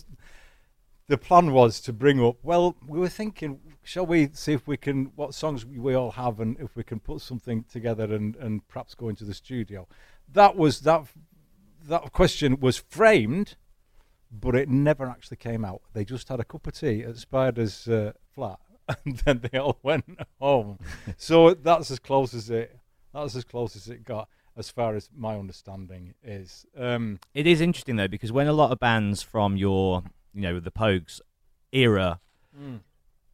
the plan was to bring up. Well, we were thinking, shall we see if we can what songs we, all have, and if we can put something together, and and perhaps go into the studio. That was that. That question was framed, but it never actually came out. They just had a cup of tea at Spider's uh, flat, and then they all went home. so that's as close as it. That's as close as it got, as far as my understanding is. Um, It is interesting though because when a lot of bands from your, you know, the Pogues era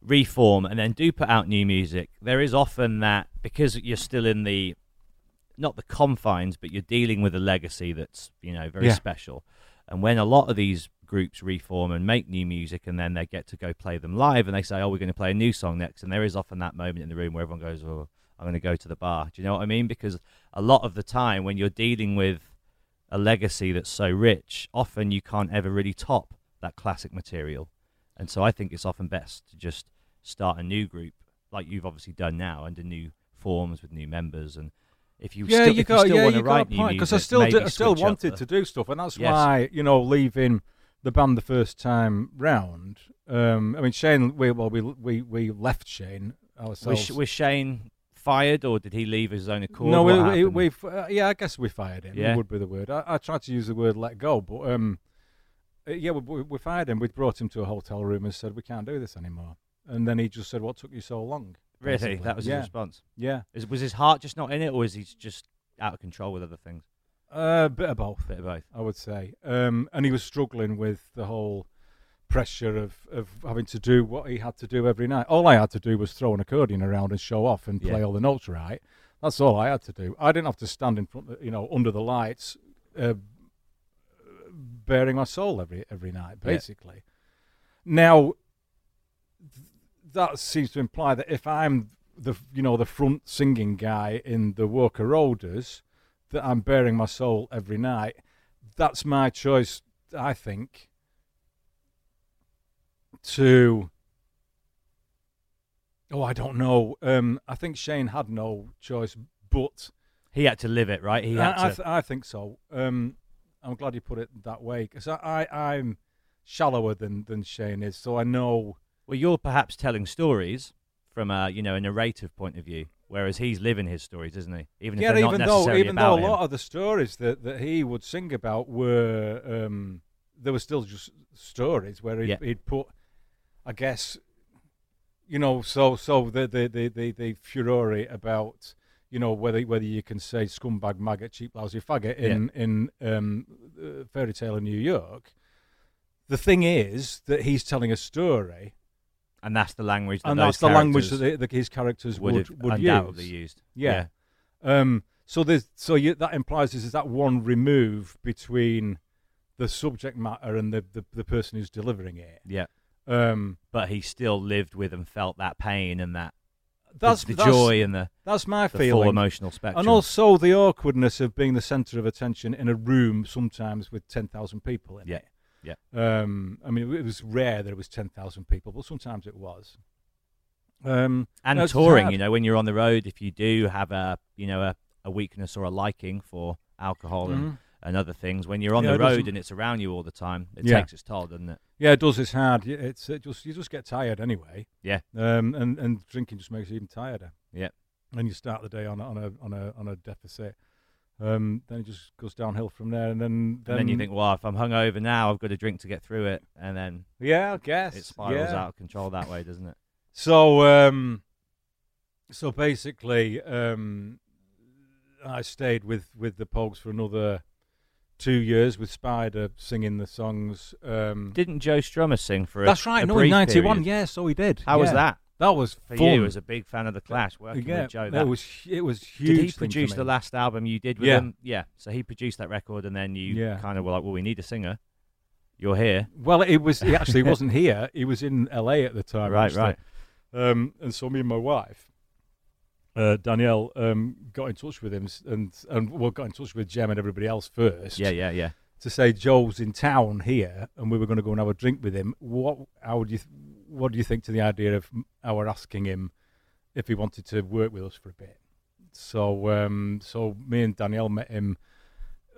reform and then do put out new music, there is often that because you're still in the not the confines, but you're dealing with a legacy that's you know very Yeah. special. And when a lot of these groups reform and make new music, and then they get to go play them live, and they say, "Oh, we're going to play a new song next," and there is often that moment in the room where everyone goes, "Oh, I'm going to go to the bar." Do you know what I mean? Because a lot of the time, when you're dealing with a legacy that's so rich, often you can't ever really top that classic material. And so I think it's often best to just start a new group, like you've obviously done now, under new forms with new members. And if you yeah, still, you if got, you still yeah, want you to write new point because I still, did, I still wanted the- to do stuff, and that's Yes. why you know leaving the band the first time round. Um, I mean, Shane, we well, we we we left Shane Was, ourselves. was Shane fired, or did he leave his own accord? no, we, we, we uh, yeah, I guess we fired him. Yeah. would be the word. I, I tried to use the word "let go," but um, uh, yeah, we, we, we fired him. We brought him to a hotel room and said we can't do this anymore. And then he just said, "What took you so long?" really basically. that was yeah. his response. Yeah, Is, was his heart just not in it, or is he just out of control with other things? a bit of both. Bit of both. I would say. Um, and he was struggling with the whole pressure of, of having to do what he had to do every night. All I had to do was throw an accordion around and show off and play Yeah. all the notes right. That's all I had to do. I didn't have to stand in front, of, you know, under the lights, uh, bearing my soul every every night, Yeah. basically. Now, th- that seems to imply that if I'm the you know the front singing guy in the Walker Roaders, that I'm bearing my soul every night. That's my choice, I think. To oh, I don't know. Um, I think Shane had no choice, but He had to live it, right? He had I, I, th- I think so. Um, I'm glad you put it that way because I, I I'm shallower than than Shane is, so I know. Well, you're perhaps telling stories from a you know a narrative point of view, whereas he's living his stories, isn't he? Even yeah, not even though even though a him. lot of the stories that, that he would sing about were um, there were still just stories where he'd, Yeah. he'd put, I guess, you know, so so the the the the, the furore about you know whether whether you can say scumbag, maggot, cheap, lousy faggot in in um, uh, fairy tale in New York. The thing is that he's telling a story, and that's the language that and that's the language that, that his characters would, would would undoubtedly use. used. Yeah. Um, so there's so you, that implies this is that one remove between the subject matter and the, the, the person who's delivering it. yeah. Um, But he still lived with and felt that pain and that that's the, the that's, joy and the, That's my the full emotional spectrum. And also the awkwardness of being the centre of attention in a room, sometimes with ten thousand people in Yeah. it. Yeah. Um, I mean, it was rare that it was ten thousand people, but sometimes it was. Um, and no, touring. hard. You know, when you're on the road, if you do have a you know a, a weakness or a liking for alcohol and, Mhm. And other things, when you're on Yeah, the road and it's around you all the time, it Yeah. takes its toll, doesn't it? Yeah, it does. It's hard. It's it just you just get tired anyway. Yeah. Um, and and drinking just makes you even tireder. Yeah. And you start the day on a, on a on a on a deficit. Um, then it just goes downhill from there, and then And then you think, well, if I'm hungover now, I've got a drink to get through it, and then yeah, I guess it spirals yeah. out of control that way, doesn't it? So um, so basically, um, I stayed with with the Pogues for another two years with Spider singing the songs. Um, Didn't Joe Strummer sing for a that's right. no, in '91. period? Yeah, so he did. How was that That was for fun. you as a big fan of the Clash? Working yeah, with Joe, it that was it was huge. Did he produce the last album you did with Yeah. him? Yeah. So he produced that record, and then you Yeah. kind of were like, "Well, we need a singer. You're here, Well, it was he actually wasn't here. He was in LA at the time. right? actually. Right. Um, and so me and my wife, uh, Danielle, um, got in touch with him and and well, got in touch with Jem and everybody else first. Yeah, yeah, yeah. To say Joe's in town here, and we were going to go and have a drink with him. What? How would you? Th- what do you think to the idea of our asking him if he wanted to work with us for a bit? So, um, so me and Danielle met him.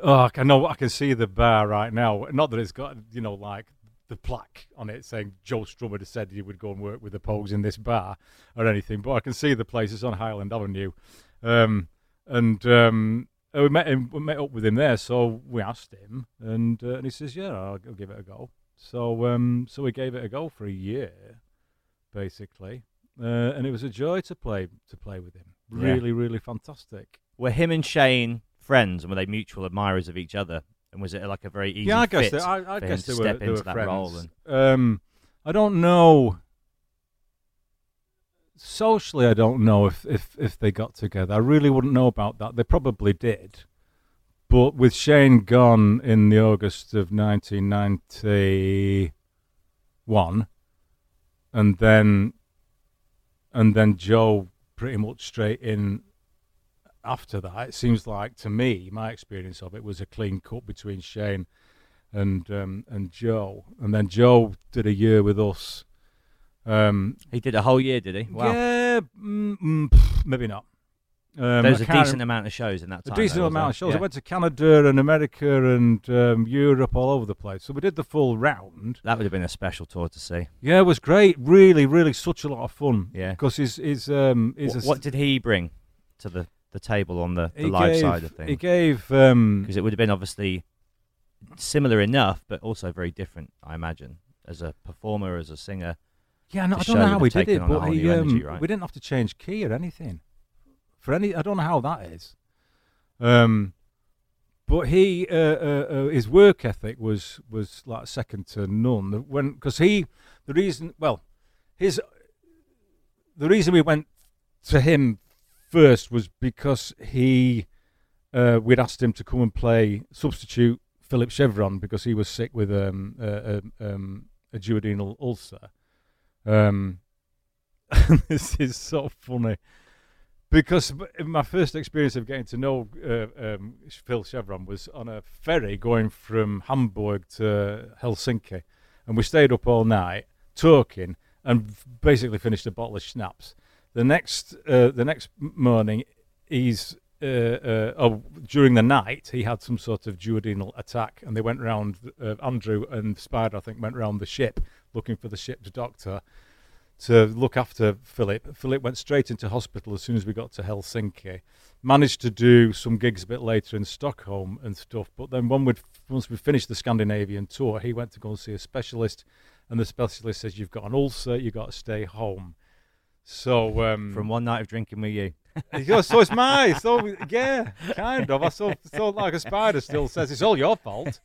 Oh, I know. I can see the bar right now. Not that it's got, you know, like the plaque on it saying Joe Strummer said he would go and work with the Pogues in this bar or anything, but I can see the place. It's on Highland Avenue, um, and um, we met him. We met up with him there. So we asked him, and uh, and he says, "Yeah, I'll, I'll give it a go." So um, so we gave it a go for a year, basically, uh, and it was a joy to play to play with him. Yeah. Really, really fantastic. Were him and Shane friends, and were they mutual admirers of each other? And was it like a very easy yeah, I guess fit they, I, I for guess him to they were, step they into were that friends. role? And Um, I don't know. Socially, I don't know if, if, if they got together. I really wouldn't know about that. They probably did. But with Shane gone in the August of 1991, and then and then Joe pretty much straight in after that, it seems like to me, my experience of it was a clean cut between Shane and um, and Joe, and then Joe did a year with us. Um, he did a whole year, did he? Wow. Yeah, mm, mm, maybe not. Um, There was a decent amount of shows in that time. a decent though, amount of shows. there? I went to Canada and America and um, Europe, all over the place. So we did the full round. That would have been a special tour to see. Yeah, it was great. Really, really, such a lot of fun. Yeah. because his he's um he's What, a, what did he bring to the, the table on the, the live gave, side of things. He things? gave um Because it would have been obviously similar enough, but also very different, I imagine, as a performer, as a singer. Yeah, no, I don't know how we did it, but he, um, energy, right? we didn't have to change key or anything. For any, I don't know how that is. Um, but he, uh, uh, uh, his work ethic was was like second to none. When because he, the reason, well, his, the reason we went to him first was because he, uh, we'd asked him to come and play substitute Philip Chevron because he was sick with um, uh, um, um, a duodenal ulcer. Um, this is so funny because my first experience of getting to know uh, um, Phil Chevron was on a ferry going from Hamburg to Helsinki, and we stayed up all night talking and basically finished a bottle of schnapps. The next uh, the next morning, he's uh, uh, oh, during the night he had some sort of duodenal attack, and they went round. Uh, Andrew and Spider, I think, went round the ship looking for the ship's doctor to look after Philip. Philip went straight into hospital as soon as we got to Helsinki. Managed to do some gigs a bit later in Stockholm and stuff, but then when we'd, once we finished the Scandinavian tour, he went to go and see a specialist, and the specialist says you've got an ulcer, you've got to stay home. So um, From one night of drinking with you. goes, so it's my, so yeah, kind of. I so, so like a spider still says it's all your fault.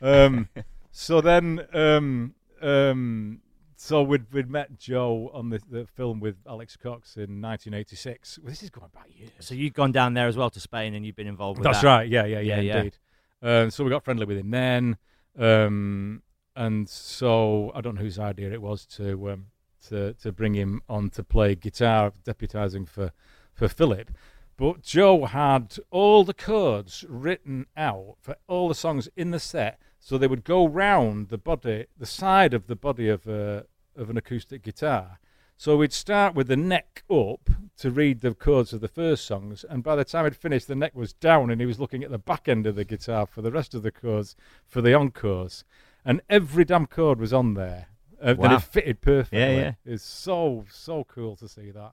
Um, so then, um, um, so we'd we'd met Joe on the, the film with Alex Cox in 1986. Well, this is going back years. So you've gone down there as well to Spain, and you've been involved with That's that. right. Yeah, yeah, yeah, Yeah, yeah. indeed. Um, so we got friendly with him then, um, and so I don't know whose idea it was to um, to to bring him on to play guitar, deputising for for Philip. But Joe had all the chords written out for all the songs in the set, so they would go round the body, the side of the body of a of an acoustic guitar. So we'd start with the neck up to read the chords of the first songs, and by the time I'd finished, the neck was down, and he was looking at the back end of the guitar for the rest of the chords for the encores, and every damn chord was on there. Uh, and it fitted perfectly. yeah. yeah. It's so so cool to see that.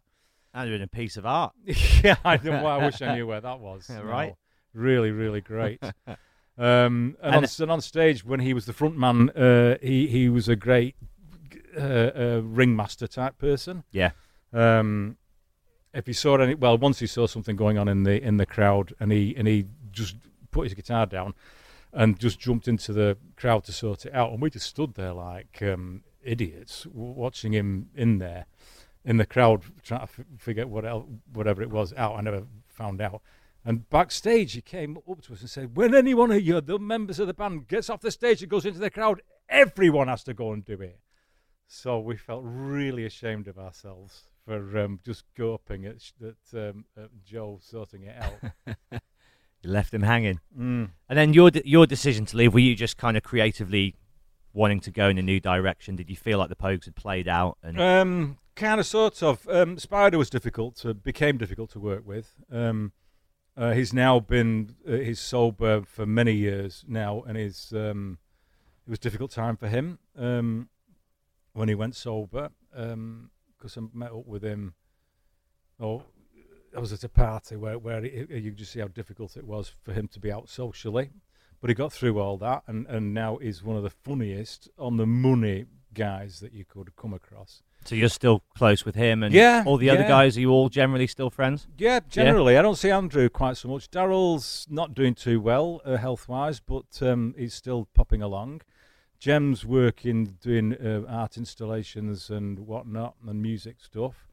Have been a piece of art. yeah, I know. Well, I wish I knew where that was. Yeah, No. right. Really, really great. um, and, And- on, and on stage, when he was the front man, uh, he he was a great uh, uh, ringmaster type person. Yeah. Um, if he saw any, well, once he saw something going on in the in the crowd, and he and he just put his guitar down and just jumped into the crowd to sort it out, and we just stood there like um, idiots w- watching him in there in the crowd trying to f- figure what el whatever it was out. I never found out. And backstage, he came up to us and said, "When any one of you, the members of the band, gets off the stage and goes into the crowd, everyone has to go and do it." So we felt really ashamed of ourselves for um, just gawping at, sh- at, um, at Joe sorting it out. You left him hanging. Mm. And then your de- your decision to leave, were you just kind of creatively wanting to go in a new direction? Did you feel like the Pogues had played out? And Um, kind of, sort of. Um, Spider was difficult to became difficult to work with. Um, uh, he's now been uh, he's sober for many years now, and um, it was a difficult time for him um, when he went sober because I met up with him. Oh, I was at a party where where you could just see how difficult it was for him to be out socially, but he got through all that, and and now he's one of the funniest on the money guys that you could come across. so you're still close with him and Yeah, all the other yeah. guys. Are you all generally still friends? Yeah, generally, I don't see Andrew quite so much. Darryl's not doing too well uh, health wise, but um, he's still popping along. Jem's working doing uh, art installations and whatnot and music stuff.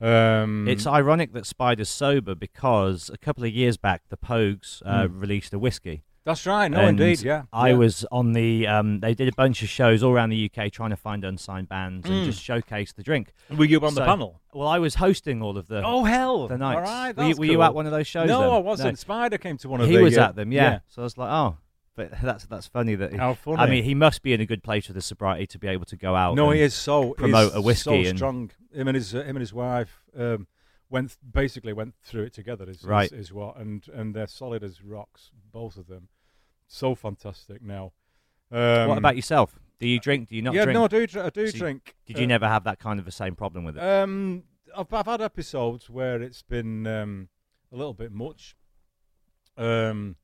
Um, It's ironic that Spider's sober because a couple of years back the Pogues uh, Hmm. released a whiskey. That's right. No, And indeed, yeah. I yeah. was on the. Um, they did a bunch of shows all around the UK trying to find unsigned bands and Mm. just showcase the drink. Were you on the panel? Well, I was hosting all of the. Oh hell! the nights. All right, were you, that's were you cool. at one of those shows? No, then? I wasn't. Spider came to one of he the. was uh, at them, yeah. So I was like, oh, but that's that's funny that. He, How funny. I mean, he must be in a good place with his sobriety to be able to go out. No, and- he is so promote he's a whiskey So and- strong. Him and his uh, him and his wife um, went basically went through it together. Is, Right. is, is what and and they're solid as rocks, both of them. So fantastic now. Um, What about yourself? Do you drink? Do you not yeah, drink? no, I do. dr- I do So you- drink. Did you Uh, never have that kind of the same problem with it? Um, I've, I've had episodes where it's been um, a little bit much. Um,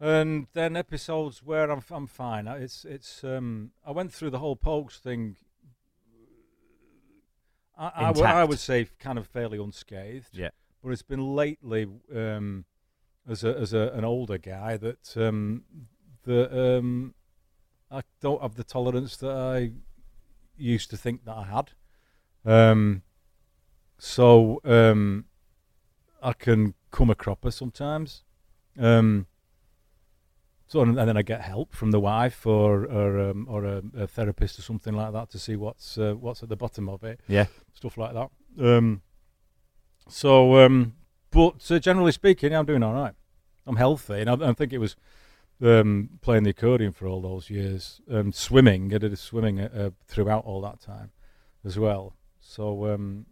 and then episodes where I'm I'm fine. I- It's it's um I went through the whole Pogues thing. I, I, would- I would say kind of fairly unscathed. Yeah. But it's been lately um, as a as a, an older guy that um, the um, I don't have the tolerance that I used to think that I had. Um, so um, I can come a cropper sometimes. Um, so and, and then I get help from the wife or or um, or a, a therapist or something like that to see what's uh, what's at the bottom of it. Yeah. stuff like that. Um, so, um, but uh, generally speaking, I'm doing all right. I'm healthy, and I, I think it was um, playing the accordion for all those years, um, swimming. I did a swimming uh, uh, throughout all that time as well. So, um,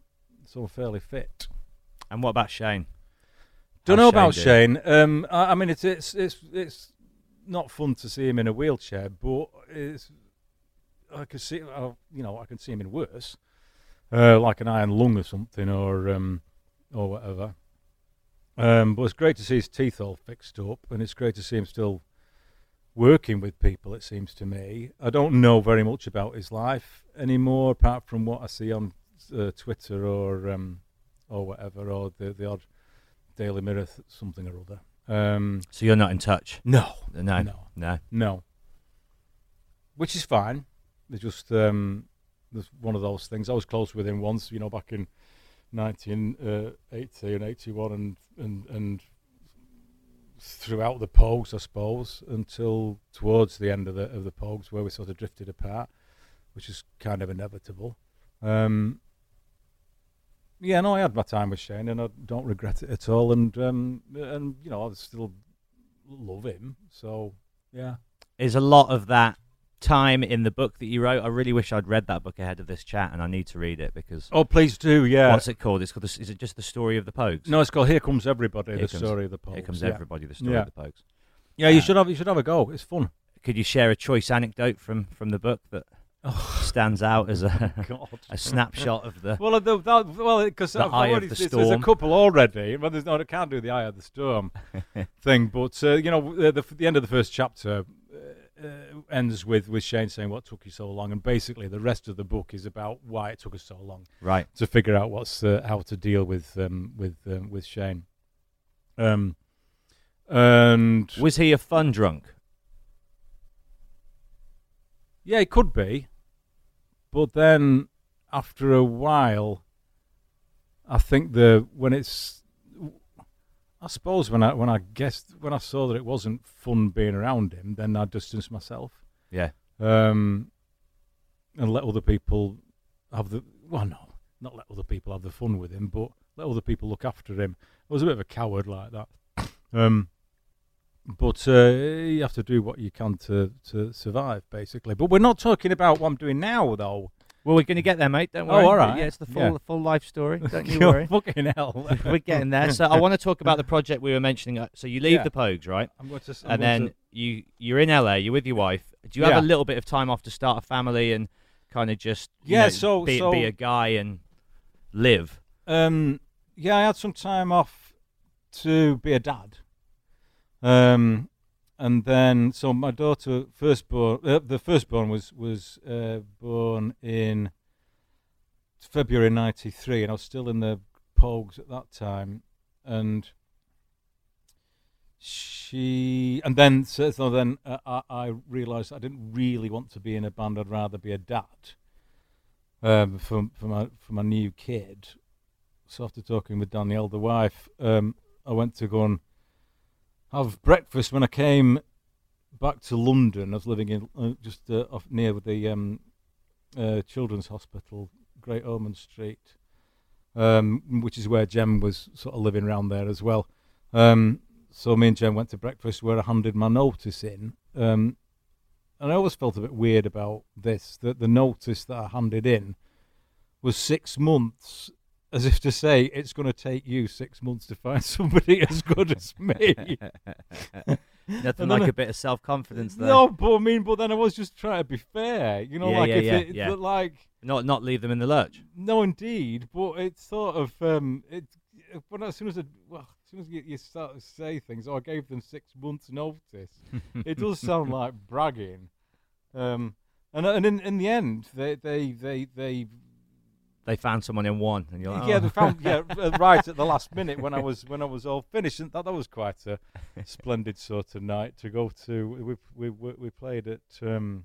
so I'm fairly fit. And what about Shane? Don't How's know about doing? Shane. Um, I, I mean, it's it's it's it's not fun to see him in a wheelchair, but I can see, uh, you know, I can see him in worse, uh, like an iron lung or something, or um, or whatever. Um, but it's great to see his teeth all fixed up, and it's great to see him still working with people. It seems to me. I don't know very much about his life anymore, apart from what I see on uh, Twitter or um, or whatever, or the the odd Daily Mirror th- something or other. Um, So you're not in touch? no, No. no, No. no. Which is fine. It's just um, there's one of those things. I was close with him once, you know, back in 1980 and 81, and and and throughout the Pogues, I suppose, until towards the end of the of the Pogues, where we sort of drifted apart, which is kind of inevitable. Um, yeah, no, I had my time with Shane, and I don't regret it at all. And um, and you know, I still love him. So yeah. Is a lot of that time in the book that you wrote. I really wish I'd read that book ahead of this chat, and I need to read it because. Oh, please do. Yeah. What's it called? It's called. The, is it just the story of the Pogues? No, it's called Here Comes Everybody. Here the comes- story of the Pogues. Here comes yeah. everybody. The story Yeah. of the Pogues. Yeah, you Uh, should have. You should have a go. It's fun. Could you share a choice anecdote from from the book that stands out as a a snapshot of the? Well, the, that, well, because The I've of already, the there's- there's a couple already. Well, there's no, I can't do the eye of the storm thing, but uh, you know, the, the the end of the first chapter uh, uh, ends with with Shane saying, "What took you so long?" And basically, the rest of the book is about why it took us so long Right. to figure out what's uh, how to deal with um, with um, with Shane. Um, and Was he a fun drunk? Yeah, it could be. But then after a while I think the when it's I suppose when I when I guessed when I saw that it wasn't fun being around him, then I distanced myself. Yeah. Um and let other people have the well no, not let other people have the fun with him, but let other people look after him. I was a bit of a coward like that. Um but uh, you have to do what you can to, to survive, basically. But we're not talking about what I'm doing now, though. Well, we're going to get there, mate. Don't Oh, worry. all right. Yeah, it's the full Yeah. the full life story. Don't you worry. Fucking hell. we're getting there. So I want to talk about the project we were mentioning. Uh, So you leave Yeah. the Pogues, right? I'm going to, I'm and then to- you you're in LA. You're with your wife. Do you have a little bit of time off to start a family and kind of just Yeah, know, so- be, so- be a guy and live? Um, yeah, I had some time off to be a dad. Um, and then so my daughter firstborn, uh, the firstborn was was uh, born in February '93, and I was still in the Pogues at that time, and she and then so, then uh, I, I realised I didn't really want to be in a band. I'd rather be a dad um, for for my for my new kid. So after talking with Danielle, the wife, um, I went to go and have breakfast. When I came back to London, I was living in uh, just uh, off near the um, uh, Children's Hospital, Great Ormond Street, um, which is where Jem was sort of living around there as well. Um, so me and Jem went to breakfast where I handed my notice in. Um, and I always felt a bit weird about this, that the notice that I handed in was six months, as if to say, it's going to take you six months to find somebody as good as me. Nothing like then a bit of self confidence there. No, but I mean, but then I was just trying to be fair, you know, Yeah, like yeah, if yeah, it, yeah. like, Not not leave them in the lurch. no, indeed, but it's sort of um, it. When as soon as I, well, as soon as you, you start to say things, oh, I gave them six months' notice. it does sound like bragging, um, and and in, in the end, they they they they They found someone in one, and you're like, yeah oh. they found yeah uh, right at the last minute when I was when I was all finished, and that that was quite a splendid sort of night to go to. We we we, we played at um,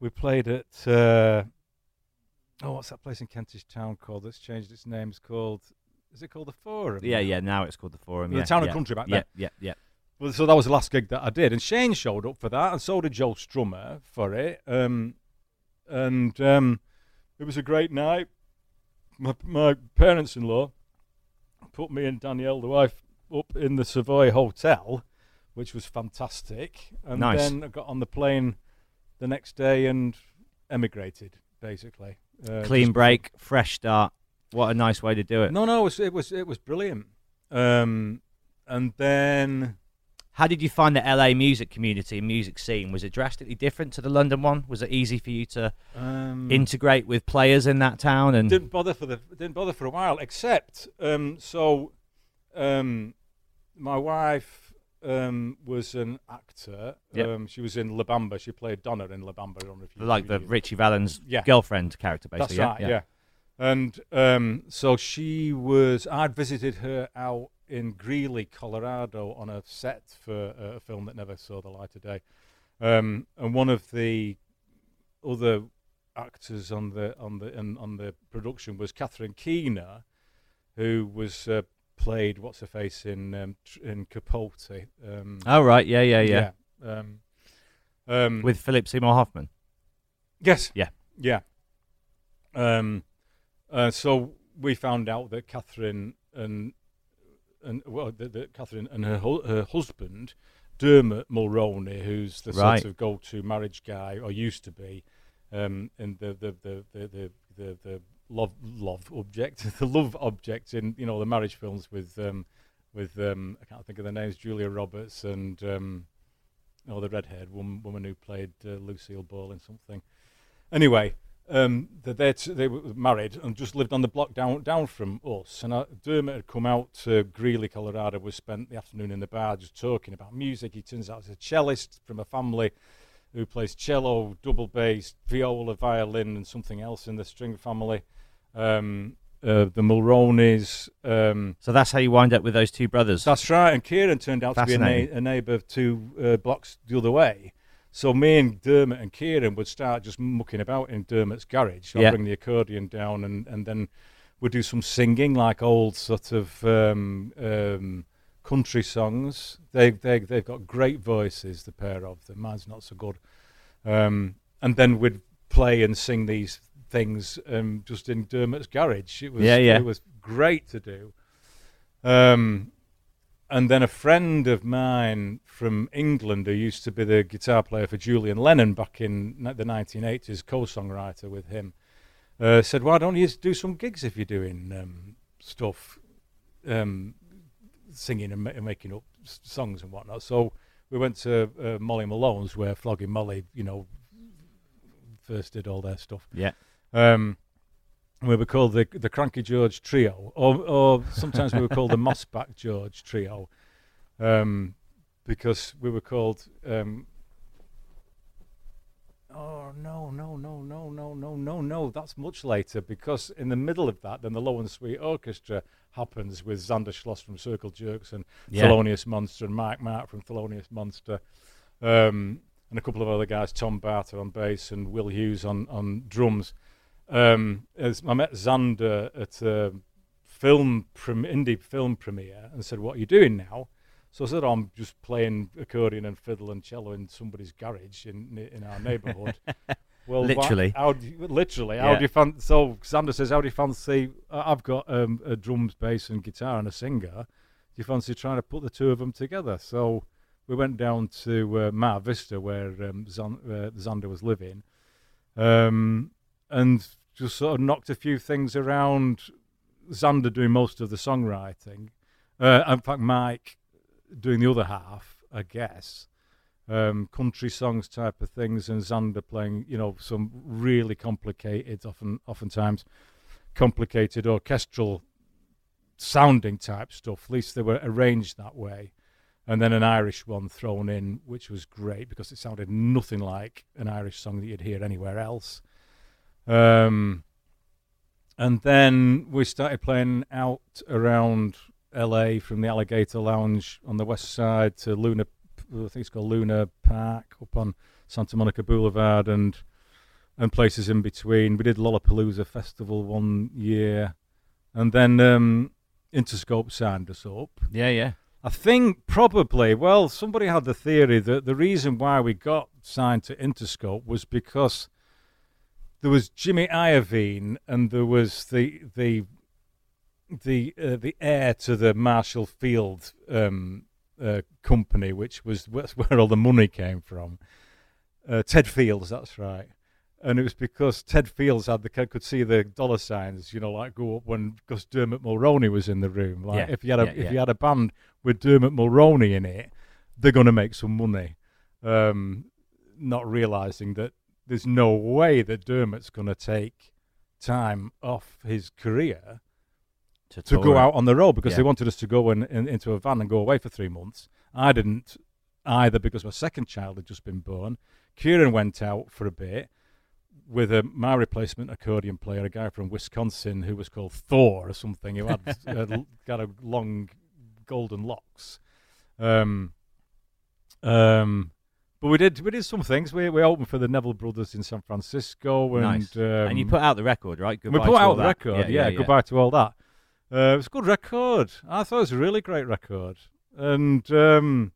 we played at uh, oh what's that place in Kentish Town called that's changed its name? It's called is it called the Forum? yeah, now? yeah. Now it's called the Forum. The yeah, Town and yeah. Country back yeah, then. Yeah, yeah, Well, so that was the last gig that I did, and Shane showed up for that, and so did Joe Strummer for it. Um, and um, it was a great night. My, my parents-in-law put me and Danielle, the wife, up in the Savoy Hotel, which was fantastic. And Nice. then I got on the plane the next day and emigrated, basically. Uh, Clean break, fresh start. What a nice way to do it. No, no, it was it was, it was brilliant. Um, and then How did you find the LA music community and music scene? Was it drastically different to the London one? Was it easy for you to um, integrate with players in that town? And didn't bother for the didn't bother for a while except um so um my wife um was an actor Yep. um she was in La Bamba she played Donna in La Bamba I don't know if you like the Ritchie Valens Yeah. girlfriend character, that's basically. right yeah. and um so she was I'd visited her out in Greeley Colorado on a set for uh, a film that never saw the light of day um and one of the other actors on the on the in, on the production was Catherine Keener, who was uh, played what's her face in um, tr- in Capote. Um, Oh right, yeah, yeah, yeah. yeah. Um, um, With Philip Seymour Hoffman. yes, Yeah. yeah. Um, uh, so we found out that Catherine and and well, that, that Catherine and her hu- her husband Dermot Mulroney, who's the Right. sort of go-to marriage guy, or used to be, um, and the the the the the, the, the love love object, the love object in you know the marriage films with um, with um, I can't think of the names, Julia Roberts and um, oh the red-haired woman, woman who played uh, Lucille Ball in something. Anyway, um, they they t- they were married and just lived on the block down down from us. And uh, Dermot had come out to Greeley, Colorado. We spent the afternoon in the bar just talking about music. He turns out he's a cellist from a family who plays cello, double bass, viola, violin, and something else in the string family. Um, uh, the Mulroneys. Um, So that's how you wind up with those two brothers. that's right. And Kieran turned out to be a, na- a neighbour two uh, blocks the other way. So me and Dermot and Kieran would start just mucking about in Dermot's garage. I'd Yeah. bring the accordion down and, and then we'd do some singing, like old sort of um, um, country songs. They, they, they've got great voices, the pair of them. Mine's not so good. Um, and then we'd play and sing these things um, just in Dermot's garage. It was, Yeah, yeah. It was great to do. Um, and then a friend of mine from England who used to be the guitar player for Julian Lennon back in the 1980s, co-songwriter with him, uh, said, "Why don't you do some gigs if you're doing um, stuff, um, singing and, ma- and making up s- songs and whatnot?" So we went to uh, Molly Malone's, where Flogging Molly, you know, first did all their stuff. yeah. Um, we were called the the Cranky George Trio, or or sometimes we were called the Mossback George Trio, um, because we were called. Um, oh no no no no no no no no! That's much later because in the middle of that, then the Low and Sweet Orchestra happens with Zander Schloss from Circle Jerks and Yeah. Thelonious Monster and Mike Martt from Thelonious Monster. Um, and a couple of other guys, Tom Barter on bass and Will Hughes on, on drums. Um, I met Zander at a film prem- indie film premiere and said, "What are you doing now?" So I said, oh, "I'm just playing accordion and fiddle and cello in somebody's garage in in our neighbourhood." well, why- Literally. how do you, literally, how do you fan- So Zander says, "How do you fancy?" "Uh, I've got um, a drums, bass, and guitar and a singer. Do you fancy trying to put the two of them together? So we went down to uh, Mar Vista where um, Zan- uh, Zander was living, um, and just sort of knocked a few things around. Zander doing most of the songwriting. Uh, in fact, Mike doing the other half, I guess. Um, country songs type of things, and Zander playing, you know, some really complicated, often, oftentimes complicated orchestral sounding type stuff. At least they were arranged that way. And then an Irish one thrown in, which was great because it sounded nothing like an Irish song that you'd hear anywhere else. Um, and then we started playing out around LA from the Alligator Lounge on the west side to Luna, I think it's called Luna Park up on Santa Monica Boulevard and and places in between. We did Lollapalooza Festival one year, and then um, Interscope signed us up. Yeah, yeah. I think probably, well, somebody had the theory that the reason why we got signed to Interscope was because there was Jimmy Iovine and there was the the the uh, the heir to the Marshall Field um, uh, company, which was that's where all the money came from. Uh, Ted Fields, that's right. And it was because Ted Fields had the could see the dollar signs, you know, like go up when because Dermot Mulroney was in the room. Like Yeah, if you had a yeah, if yeah. you had a band with Dermot Mulroney in it, they're going to make some money. Um, not realizing that there's no way that Dermot's going to take time off his career to tour go out on the road because Yeah. they wanted us to go in, in, into a van and go away for three months. I didn't either because my second child had just been born. Kieran went out for a bit with a, my replacement accordion player, a guy from Wisconsin who was called Thor or something, who had uh, got a long golden locks. Um, um, but we did we did some things. We we opened for the Neville Brothers in San Francisco, and nice. um, and you put out the record, right? we put out the that. record, yeah, goodbye to all that. Uh, it was a good record. I thought it was a really great record, and um,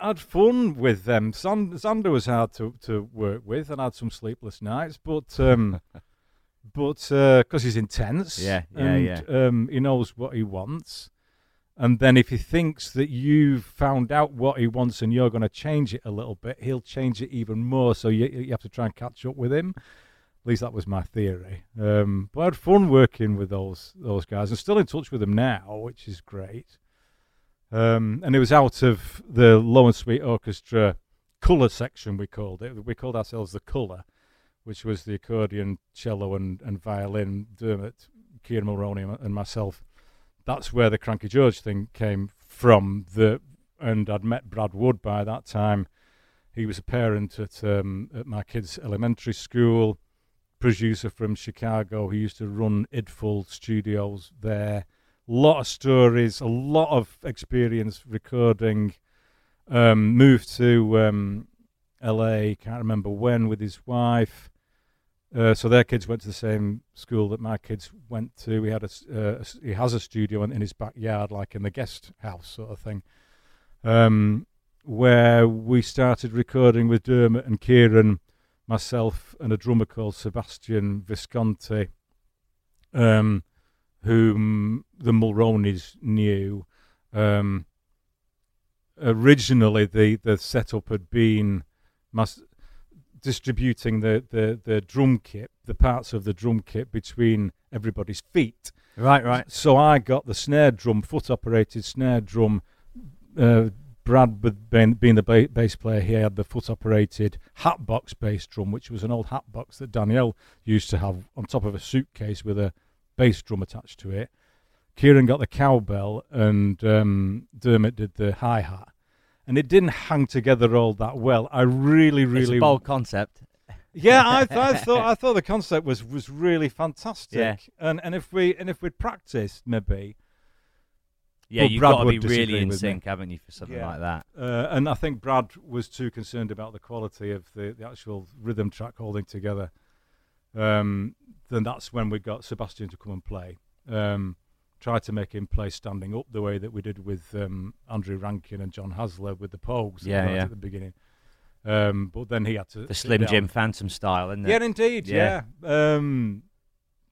I had fun with them. Zan- Zander was hard to, to work with, and I had some sleepless nights, but um, but because he's intense, Yeah, yeah, and, yeah. Um, he knows what he wants, And then if he thinks that you've found out what he wants and you're going to change it a little bit, he'll change it even more. So you, you have to try and catch up with him. At least that was my theory. Um, but I had fun working with those those guys. I'm still in touch with them now, which is great. Um, and it was out of the Low and Sweet Orchestra colour section, we called it. We called ourselves the colour, which was the accordion, cello, and, and violin. Dermot, Kieran Mulroney, and myself that's where the Cranky George thing came from. The and I'd met Brad Wood by that time. He was a parent at um, at my kids' elementary school, producer from Chicago. He used to run Idful Studios there. A lot of stories, a lot of experience recording. Um, moved to um, LA, can't remember when, with his wife. Uh, so their kids went to the same school that my kids went to. He had a, uh, he has a studio in, in, his backyard, like in the guest house sort of thing, um, where we started recording with Dermot and Kieran, myself, and a drummer called Sebastian Visconti, um, whom the Mulroneys knew. Um, originally, the the setup had been. My, distributing the, the, the drum kit, the parts of the drum kit between everybody's feet. Right, right. So I got the snare drum, foot operated snare drum. Uh, Brad, being, being the ba- bass player, he had the foot operated hatbox bass drum, which was an old hatbox that Danielle used to have on top of a suitcase with a bass drum attached to it. Kieran got the cowbell, and um, Dermot did the hi hat and it didn't hang together all that well. I really, really it's a bold concept. Yeah, I, th- I thought I thought the concept was was really fantastic. Yeah. and and if we and if we'd practiced maybe. Yeah, you've got to be really in sync, me. haven't you, for something yeah. like that? Uh, and I think Brad was too concerned about the quality of the, the actual rhythm track holding together. Um, then that's when we got Sebastian to come and play. Um, tried to make him play standing up the way that we did with um, Andrew Ranken and John Hasler with the Pogues yeah, yeah. at the beginning. Um, but then he had to the Slim Jim Phantom style, isn't it? Yeah, indeed. Yeah. yeah. Um,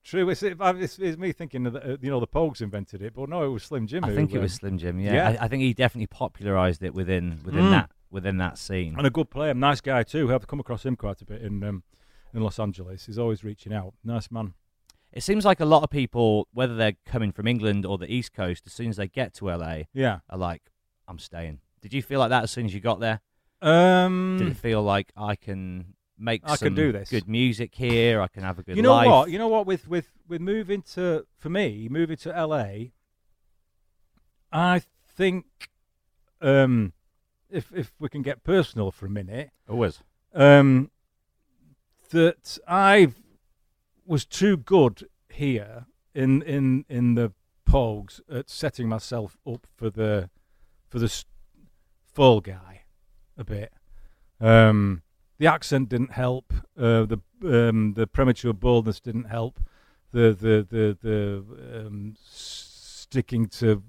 true. It's, it's, it's, me thinking that uh, you know the Pogues invented it, but no, it was Slim Jim. I who, think it was Slim Jim. Yeah, yeah. I, I, think he definitely popularised it within within mm. that within that scene. And a good player, nice guy too. I've come across him quite a bit in um, in Los Angeles. He's always reaching out. Nice man it seems like a lot of people, whether they're coming from England or the East Coast, as soon as they get to LA, yeah, are like, "I'm staying." Did you feel like that as soon as you got there? Um, Did it feel like I can make I can do this. good music here? I can have a good. You know life? what? You know what? With with with moving to for me, moving to LA, I think, um, if if we can get personal for a minute, always, um, that I've was too good here in in in the Pogues at setting myself up for the for the fall guy a bit. Um, the accent didn't help. Uh, the um, the premature baldness didn't help. The the the the um, sticking to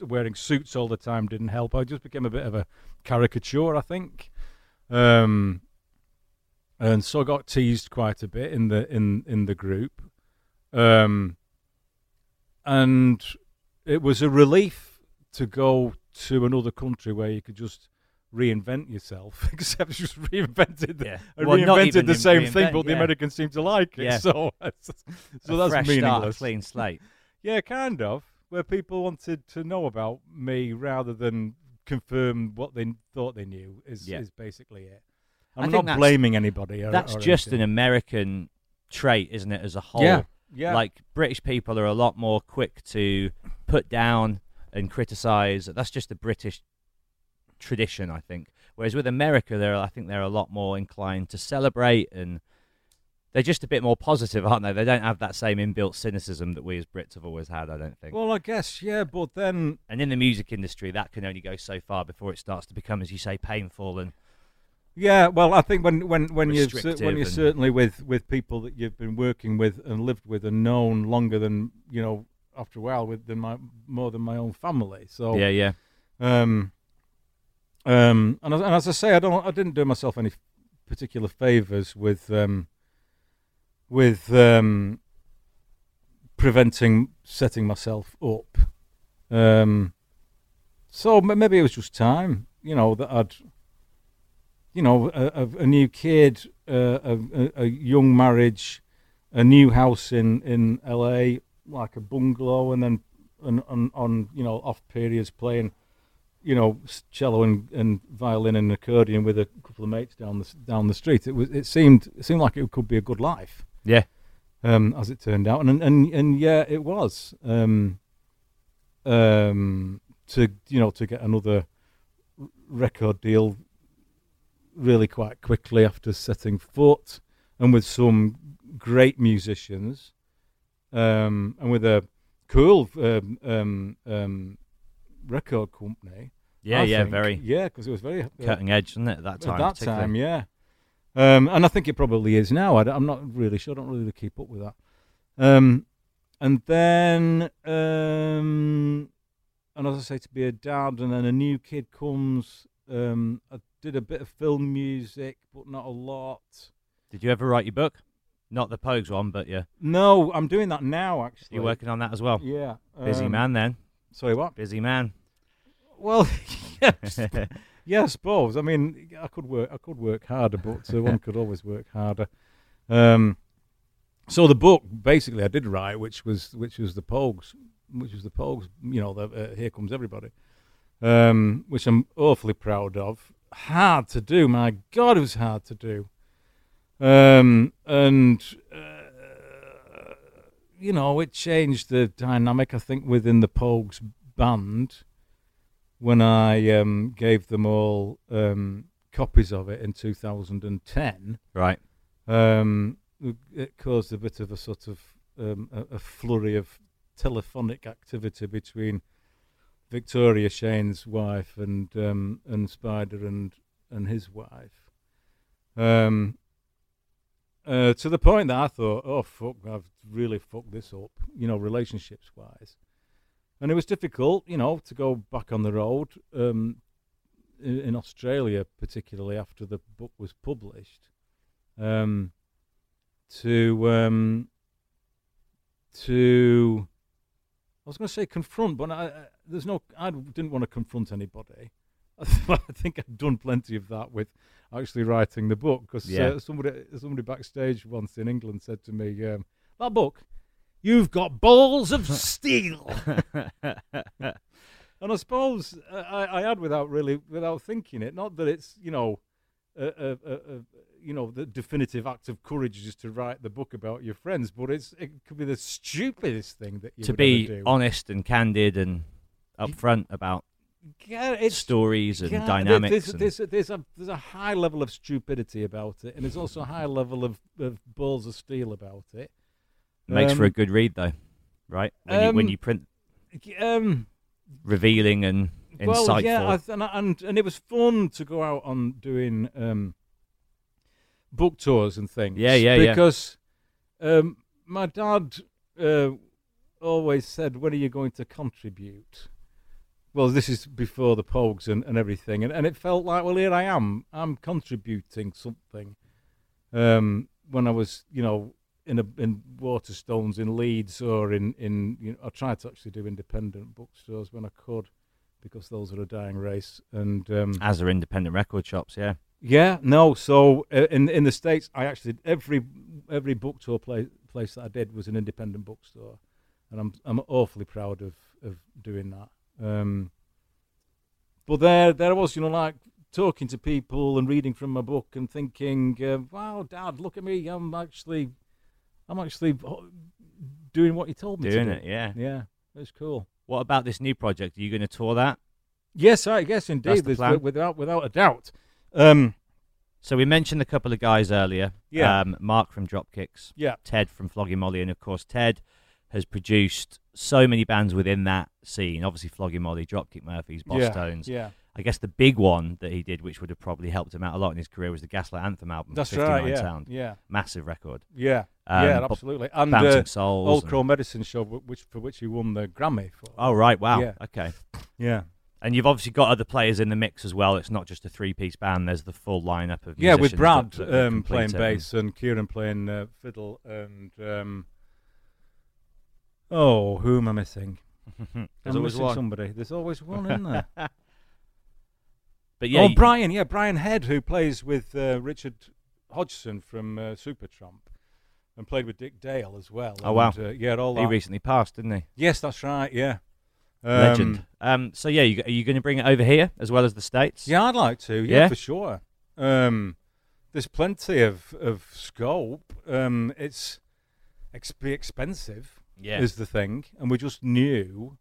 wearing suits all the time didn't help. I just became a bit of a caricature, I think. Um, and so I got teased quite a bit in the in in the group, um, and it was a relief to go to another country where you could just reinvent yourself, except you just reinvented the, yeah. well, reinvented the same thing, but yeah. the Americans seem to like it. Yeah. So, so a that's meaningless. Start, clean slate. yeah, kind of. Where people wanted to know about me rather than confirm what they thought they knew is is basically it. I'm not blaming anybody. Or, that's or just anything. an American trait, isn't it? As a whole, yeah, yeah. Like British people are a lot more quick to put down and criticize. That's just a British tradition, I think. Whereas with America, they're I think they're a lot more inclined to celebrate and they're just a bit more positive, aren't they? They don't have that same inbuilt cynicism that we as Brits have always had. I don't think. Well, I guess yeah, but then and in the music industry, that can only go so far before it starts to become, as you say, painful and yeah, well, I think when when when you when you're certainly with with people that you've been working with and lived with and known longer than you know after a while with than my more than my own family. So yeah, yeah. Um, um, and, and as I say, I don't I didn't do myself any particular favors with um with um preventing setting myself up. Um, so maybe it was just time, you know, that I'd, you know, a, a, new kid, uh, a, a, young marriage, a new house in in L.A. like a bungalow, and then and on, on you know off periods playing, you know, cello and, and violin and accordion with a couple of mates down the down the street. It was it seemed it seemed like it could be a good life Yeah. um, as it turned out, and and and yeah, it was. Um, um, to you know to get another record deal really quite quickly after setting foot, and with some great musicians, um, and with a cool um, um, um, record company. Yeah, I yeah, think. very yeah, because it was very uh, cutting edge, wasn't it, at that time? at that time, yeah. Um, and I think it probably is now. I, am not really sure. I don't really keep up with that. Um, and then, um, and as I say, to be a dad, and then a new kid comes. Um, I did a bit of film music, but not a lot. Did you ever write your book? Not the Pogues one, but yeah. No, I'm doing that now. Actually, You're working on that as well. Yeah, Busy um, man then. Sorry, what? Busy man. Well, yes, yeah, I suppose. I mean, I could work. I could work harder, but uh, one could always work harder. Um, so the book, basically, I did write, which was which was the Pogues, which was the Pogues. You know, the, uh, here comes everybody, um, which I'm awfully proud of. Hard to do, my God, it was hard to do. Um, and uh, you know, it changed the dynamic. I think within the Pogues band when I um, gave them all um, copies of it in 2010, Right. um, it caused a bit of a sort of um, a, a flurry of telephonic activity between Victoria Shane's wife and um, and Spider and and his wife. Um, uh, to the point that I thought, oh fuck, I've really fucked this up, you know, relationships wise and it was difficult, you know, to go back on the road um, in, in Australia, particularly after the book was published, um, to um, to I was going to say confront, but I, I, there's no. I didn't want to confront anybody. I think I've done plenty of that with actually writing the book because Yeah. uh, somebody somebody backstage once in England said to me, um, "That book, you've got balls of steel." And I suppose uh, I, I had without really without thinking it. Not that it's you know, a, a, a, you know the definitive act of courage is to write the book about your friends, but it's it could be the stupidest thing that you to be honest and candid and upfront about yeah, stories and yeah, dynamics. There's, and- there's, a, there's a there's a high level of stupidity about it, and there's also a high level of, of balls of steel about it. makes for a Um, good read, though, right? When, you, when um, you print Um, revealing and insightful. Well, yeah, I and, and and it was fun to go out on doing um, book tours and things. Yeah, yeah, yeah. Because um, my dad uh, always said, "When are you going to contribute?" Well, this is before the Pogues and, and everything, and, and it felt like, well, here I am. I'm contributing something. Um, when I was, you know, in a in Waterstones in Leeds or in in you know, I tried to actually do independent bookstores when I could, because those are a dying race. And um, as are independent record shops, yeah. yeah, no. So uh, in in the states, I actually every every book tour place place that I did was an independent bookstore, and I'm I'm awfully proud of of doing that. Um, but there there I was, you know, like talking to people and reading from my book and thinking, uh, "Wow, Dad, look at me! I'm actually I'm actually doing what you told me Doing to it, yeah. Yeah, it's cool. What about this new project? Are you going to tour that? Yes, I guess indeed. The without without a doubt. Um, So we mentioned a couple of guys earlier. Yeah. Um, Mark from Dropkicks. Yeah. Ted from Flogging Molly, and of course Ted has produced so many bands within that scene. Obviously Flogging Molly, Dropkick Murphys, Boss yeah, Tones. Yeah. I guess the big one that he did, which would have probably helped him out a lot in his career, was the Gaslight Anthem album. That's 59 right. Yeah. Sound. Yeah. Massive record. Yeah, Um, yeah, absolutely. And Bouncing uh, Souls. Old Crow Medicine Show, which for which he won the Grammy for. Oh right, wow. Yeah. Okay. Yeah, And you've obviously got other players in the mix as well. It's not just a three-piece band. There's the full lineup of yeah, with Brad that- that um, playing bass and Kieran playing uh, fiddle and um, oh, who am I missing? There's I'm always missing one. somebody. There's always one in there. But yeah, oh, you- Brian, yeah, Brian Head, who plays with uh, Richard Hodgson from uh, Supertramp, and played with Dick Dale as well. Oh, wow. And, uh, yeah, all he that. recently passed, didn't he? yes, that's right. Yeah, Legend. Um, Um, so yeah, you, are you going to bring it over here as well as the states? Yeah, I'd like to. Yeah, Yeah? for sure. Um, there's plenty of of scope. Um, it's ex- be expensive. Yeah. is the thing, and we just knew.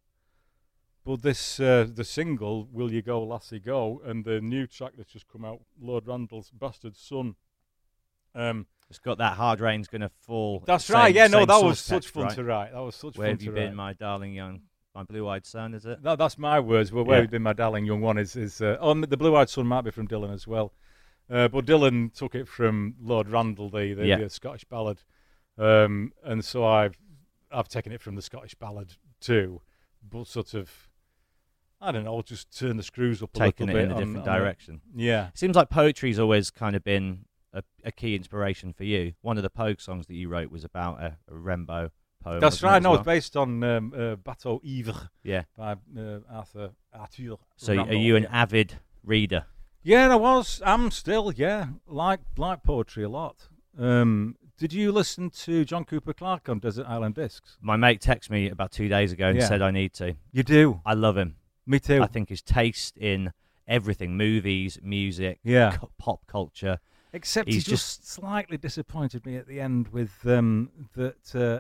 But this uh, the single "Will You Go, Lassie Go" and the new track that's just come out, Lord Randall's "Bastard Son." Um, It's got that hard rain's going to fall. that's same- right. Yeah, no, that was such text, fun right? to write. That was such Where fun have you to been, write. my darling young, my blue-eyed son? Is it? That, that's my words. Well, where Yeah. have you been, my darling young one? Is is uh, oh, the blue-eyed son might be from Dylan as well, uh, but Dylan took it from Lord Randall, the the, Yeah. the Scottish ballad, um, and so I've I've taken it from the Scottish ballad too, but sort of I don't know, just turn the screws up a Taking it little in bit a on- different on it. direction. Yeah, Seems like poetry's always kind of been a, a key inspiration for you. One of the Pogue songs that you wrote was about a, a Rimbaud poem. that's it, right. as No, well? it's based on um, uh, Bateau Ivre Yeah. by uh, Arthur Arthur. So are you an avid reader? Yeah, I was. I'm still. Yeah, like like poetry a lot. Um, did you listen to John Cooper Clarke on Desert Island Discs? My mate texted me about two days ago and Yeah. said I need to. You do. I love him. Me too. I think his taste in everything, movies, music, Yeah. cu- pop culture. Except he's he just, slightly disappointed me at the end with um, that. Uh,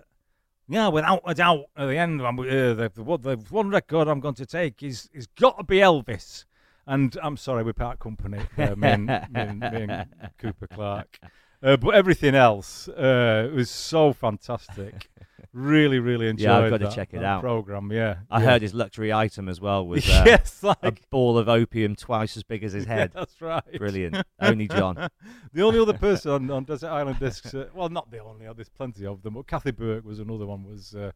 yeah, without a doubt, at the end, I'm, uh, the, the, one- the one record I'm going to take is is got to be Elvis. And I'm sorry, we part company, uh, me, and, me, and, me and Cooper Clarke. Uh, but everything else uh, was so fantastic. really, really enjoyed. Yeah, I've got to check it out. Program, yeah. I yeah. heard his luxury item as well was uh, yes, a ball of opium twice as big as his Yeah, head. that's right. Brilliant. Only John. the only other person on, on Desert Island discs, uh, well, not the only. There's plenty of them, but Kathy Burke was another one. Was uh,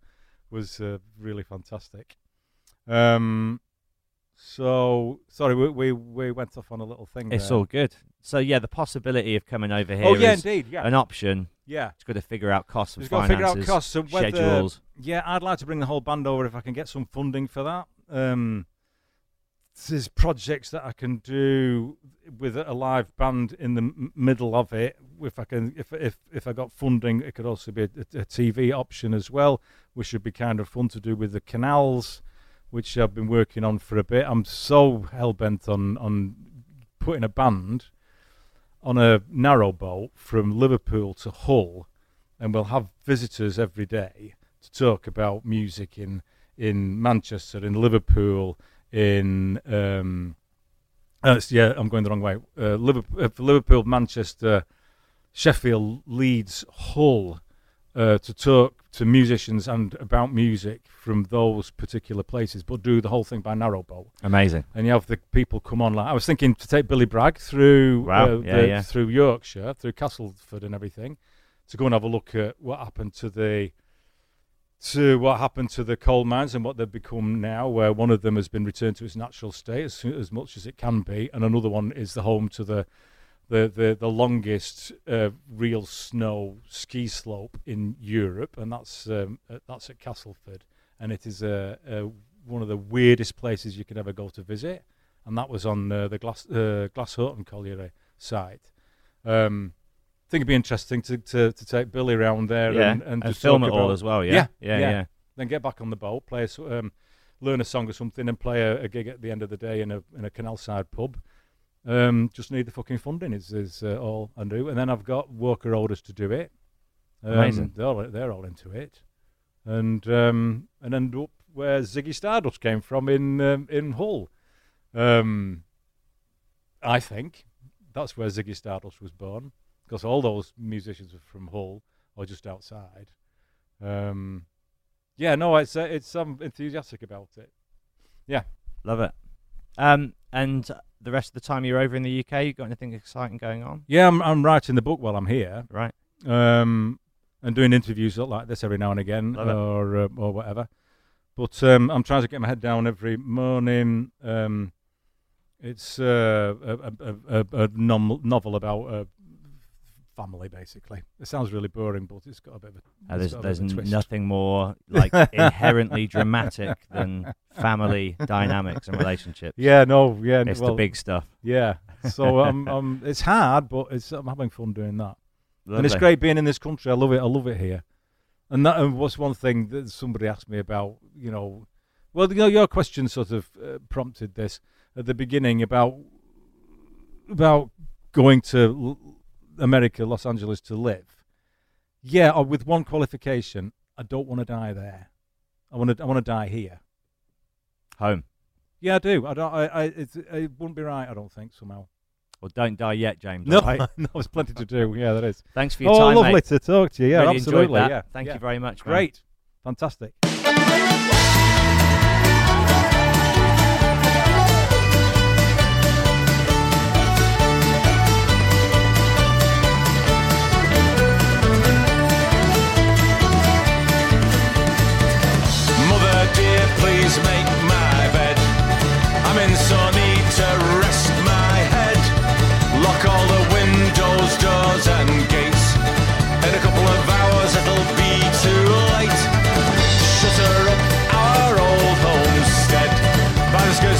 was uh, really fantastic. Um, so sorry, we, we we went off on a little thing. It's there. all good. So yeah, the possibility of coming over here Oh yeah, is indeed, yeah, an option. yeah. It's got to figure out costs and We've got to figure out costs and whether, schedules. Yeah, I'd like to bring the whole band over if I can get some funding for that. Um, there's projects that I can do with a live band in the m- middle of it. If I can, if if if I got funding, it could also be a, a TV option as well, which would be kind of fun to do with the canals, which I've been working on for a bit. I'm so hell bent on on putting a band on a narrow boat from Liverpool to Hull, and we'll have visitors every day to talk about music in in Manchester, in Liverpool, in um, uh, yeah, I'm going the wrong way. Uh, Liverpool, uh, Liverpool, Manchester, Sheffield, Leeds, Hull, uh, to talk to musicians and about music from those particular places, but do the whole thing by narrowboat Amazing. and you have the people come on. Like I was thinking to take Billy Bragg through Wow, uh, yeah, the- yeah. through Yorkshire, through Castleford and everything, to go and have a look at what happened to the to what happened to the coal mines and what they've become now. Where one of them has been returned to its natural state as, as much as it can be, and another one is the home to the the the, the longest uh, real snow ski slope in Europe, and that's um, uh, that's at Castleford, and it is a, a one of the weirdest places you could ever go to visit, and that was on uh, the Glass uh, Glasshoughton Colliery site. Um, I think it'd be interesting to, to, to take Billy around there Yeah, and, and, and just film it all as well, yeah? yeah, Yeah, yeah. Then get back on the boat, play um, learn a song or something, and play a, a gig at the end of the day in a in a canal side pub. Um, just need the fucking funding is is uh, all I do, and then I've got worker orders to do it. Um, Amazing. They're all, they're all into it, and um, and end up where Ziggy Stardust came from in um, in Hull. Um, I think that's where Ziggy Stardust was born, because all those musicians are from Hull or just outside. Um, yeah, no, it's uh, it's I'm enthusiastic about it. Yeah. Love it. Um, and the rest of the time you're over in the UK, you got anything exciting going on? Yeah, I'm I'm writing the book while I'm here, Right. um, and doing interviews like this every now and again, Love or uh, or whatever. But um, I'm trying to get my head down every morning. Um, it's uh, a, a, a, a nom- novel about a family, basically. It sounds really boring, but it's got a bit of a. Uh, there's a there's twist. nothing more like inherently dramatic than family dynamics and relationships. Yeah, no, yeah, It's well, the big stuff. Yeah, so um, um, it's hard, but it's I'm having fun doing that, and it's great being in this country. I love it. I love it here. And that and what's one thing that somebody asked me about, you know, well, you know, your question sort of uh, prompted this at the beginning about about going to L- America, Los Angeles to live. Yeah, uh, with one qualification, I don't want to die there. I want to I want to die here. Home. Yeah, I do. I don't. I. I it's, it wouldn't be right. I don't think somehow. Well, don't die yet, James. No, right? no, there's plenty to do. Yeah, there is. Thanks for your oh, time, lovely mate. to talk to you. Yeah, Really absolutely. Yeah, Thank yeah. you very much. man. Great, fantastic.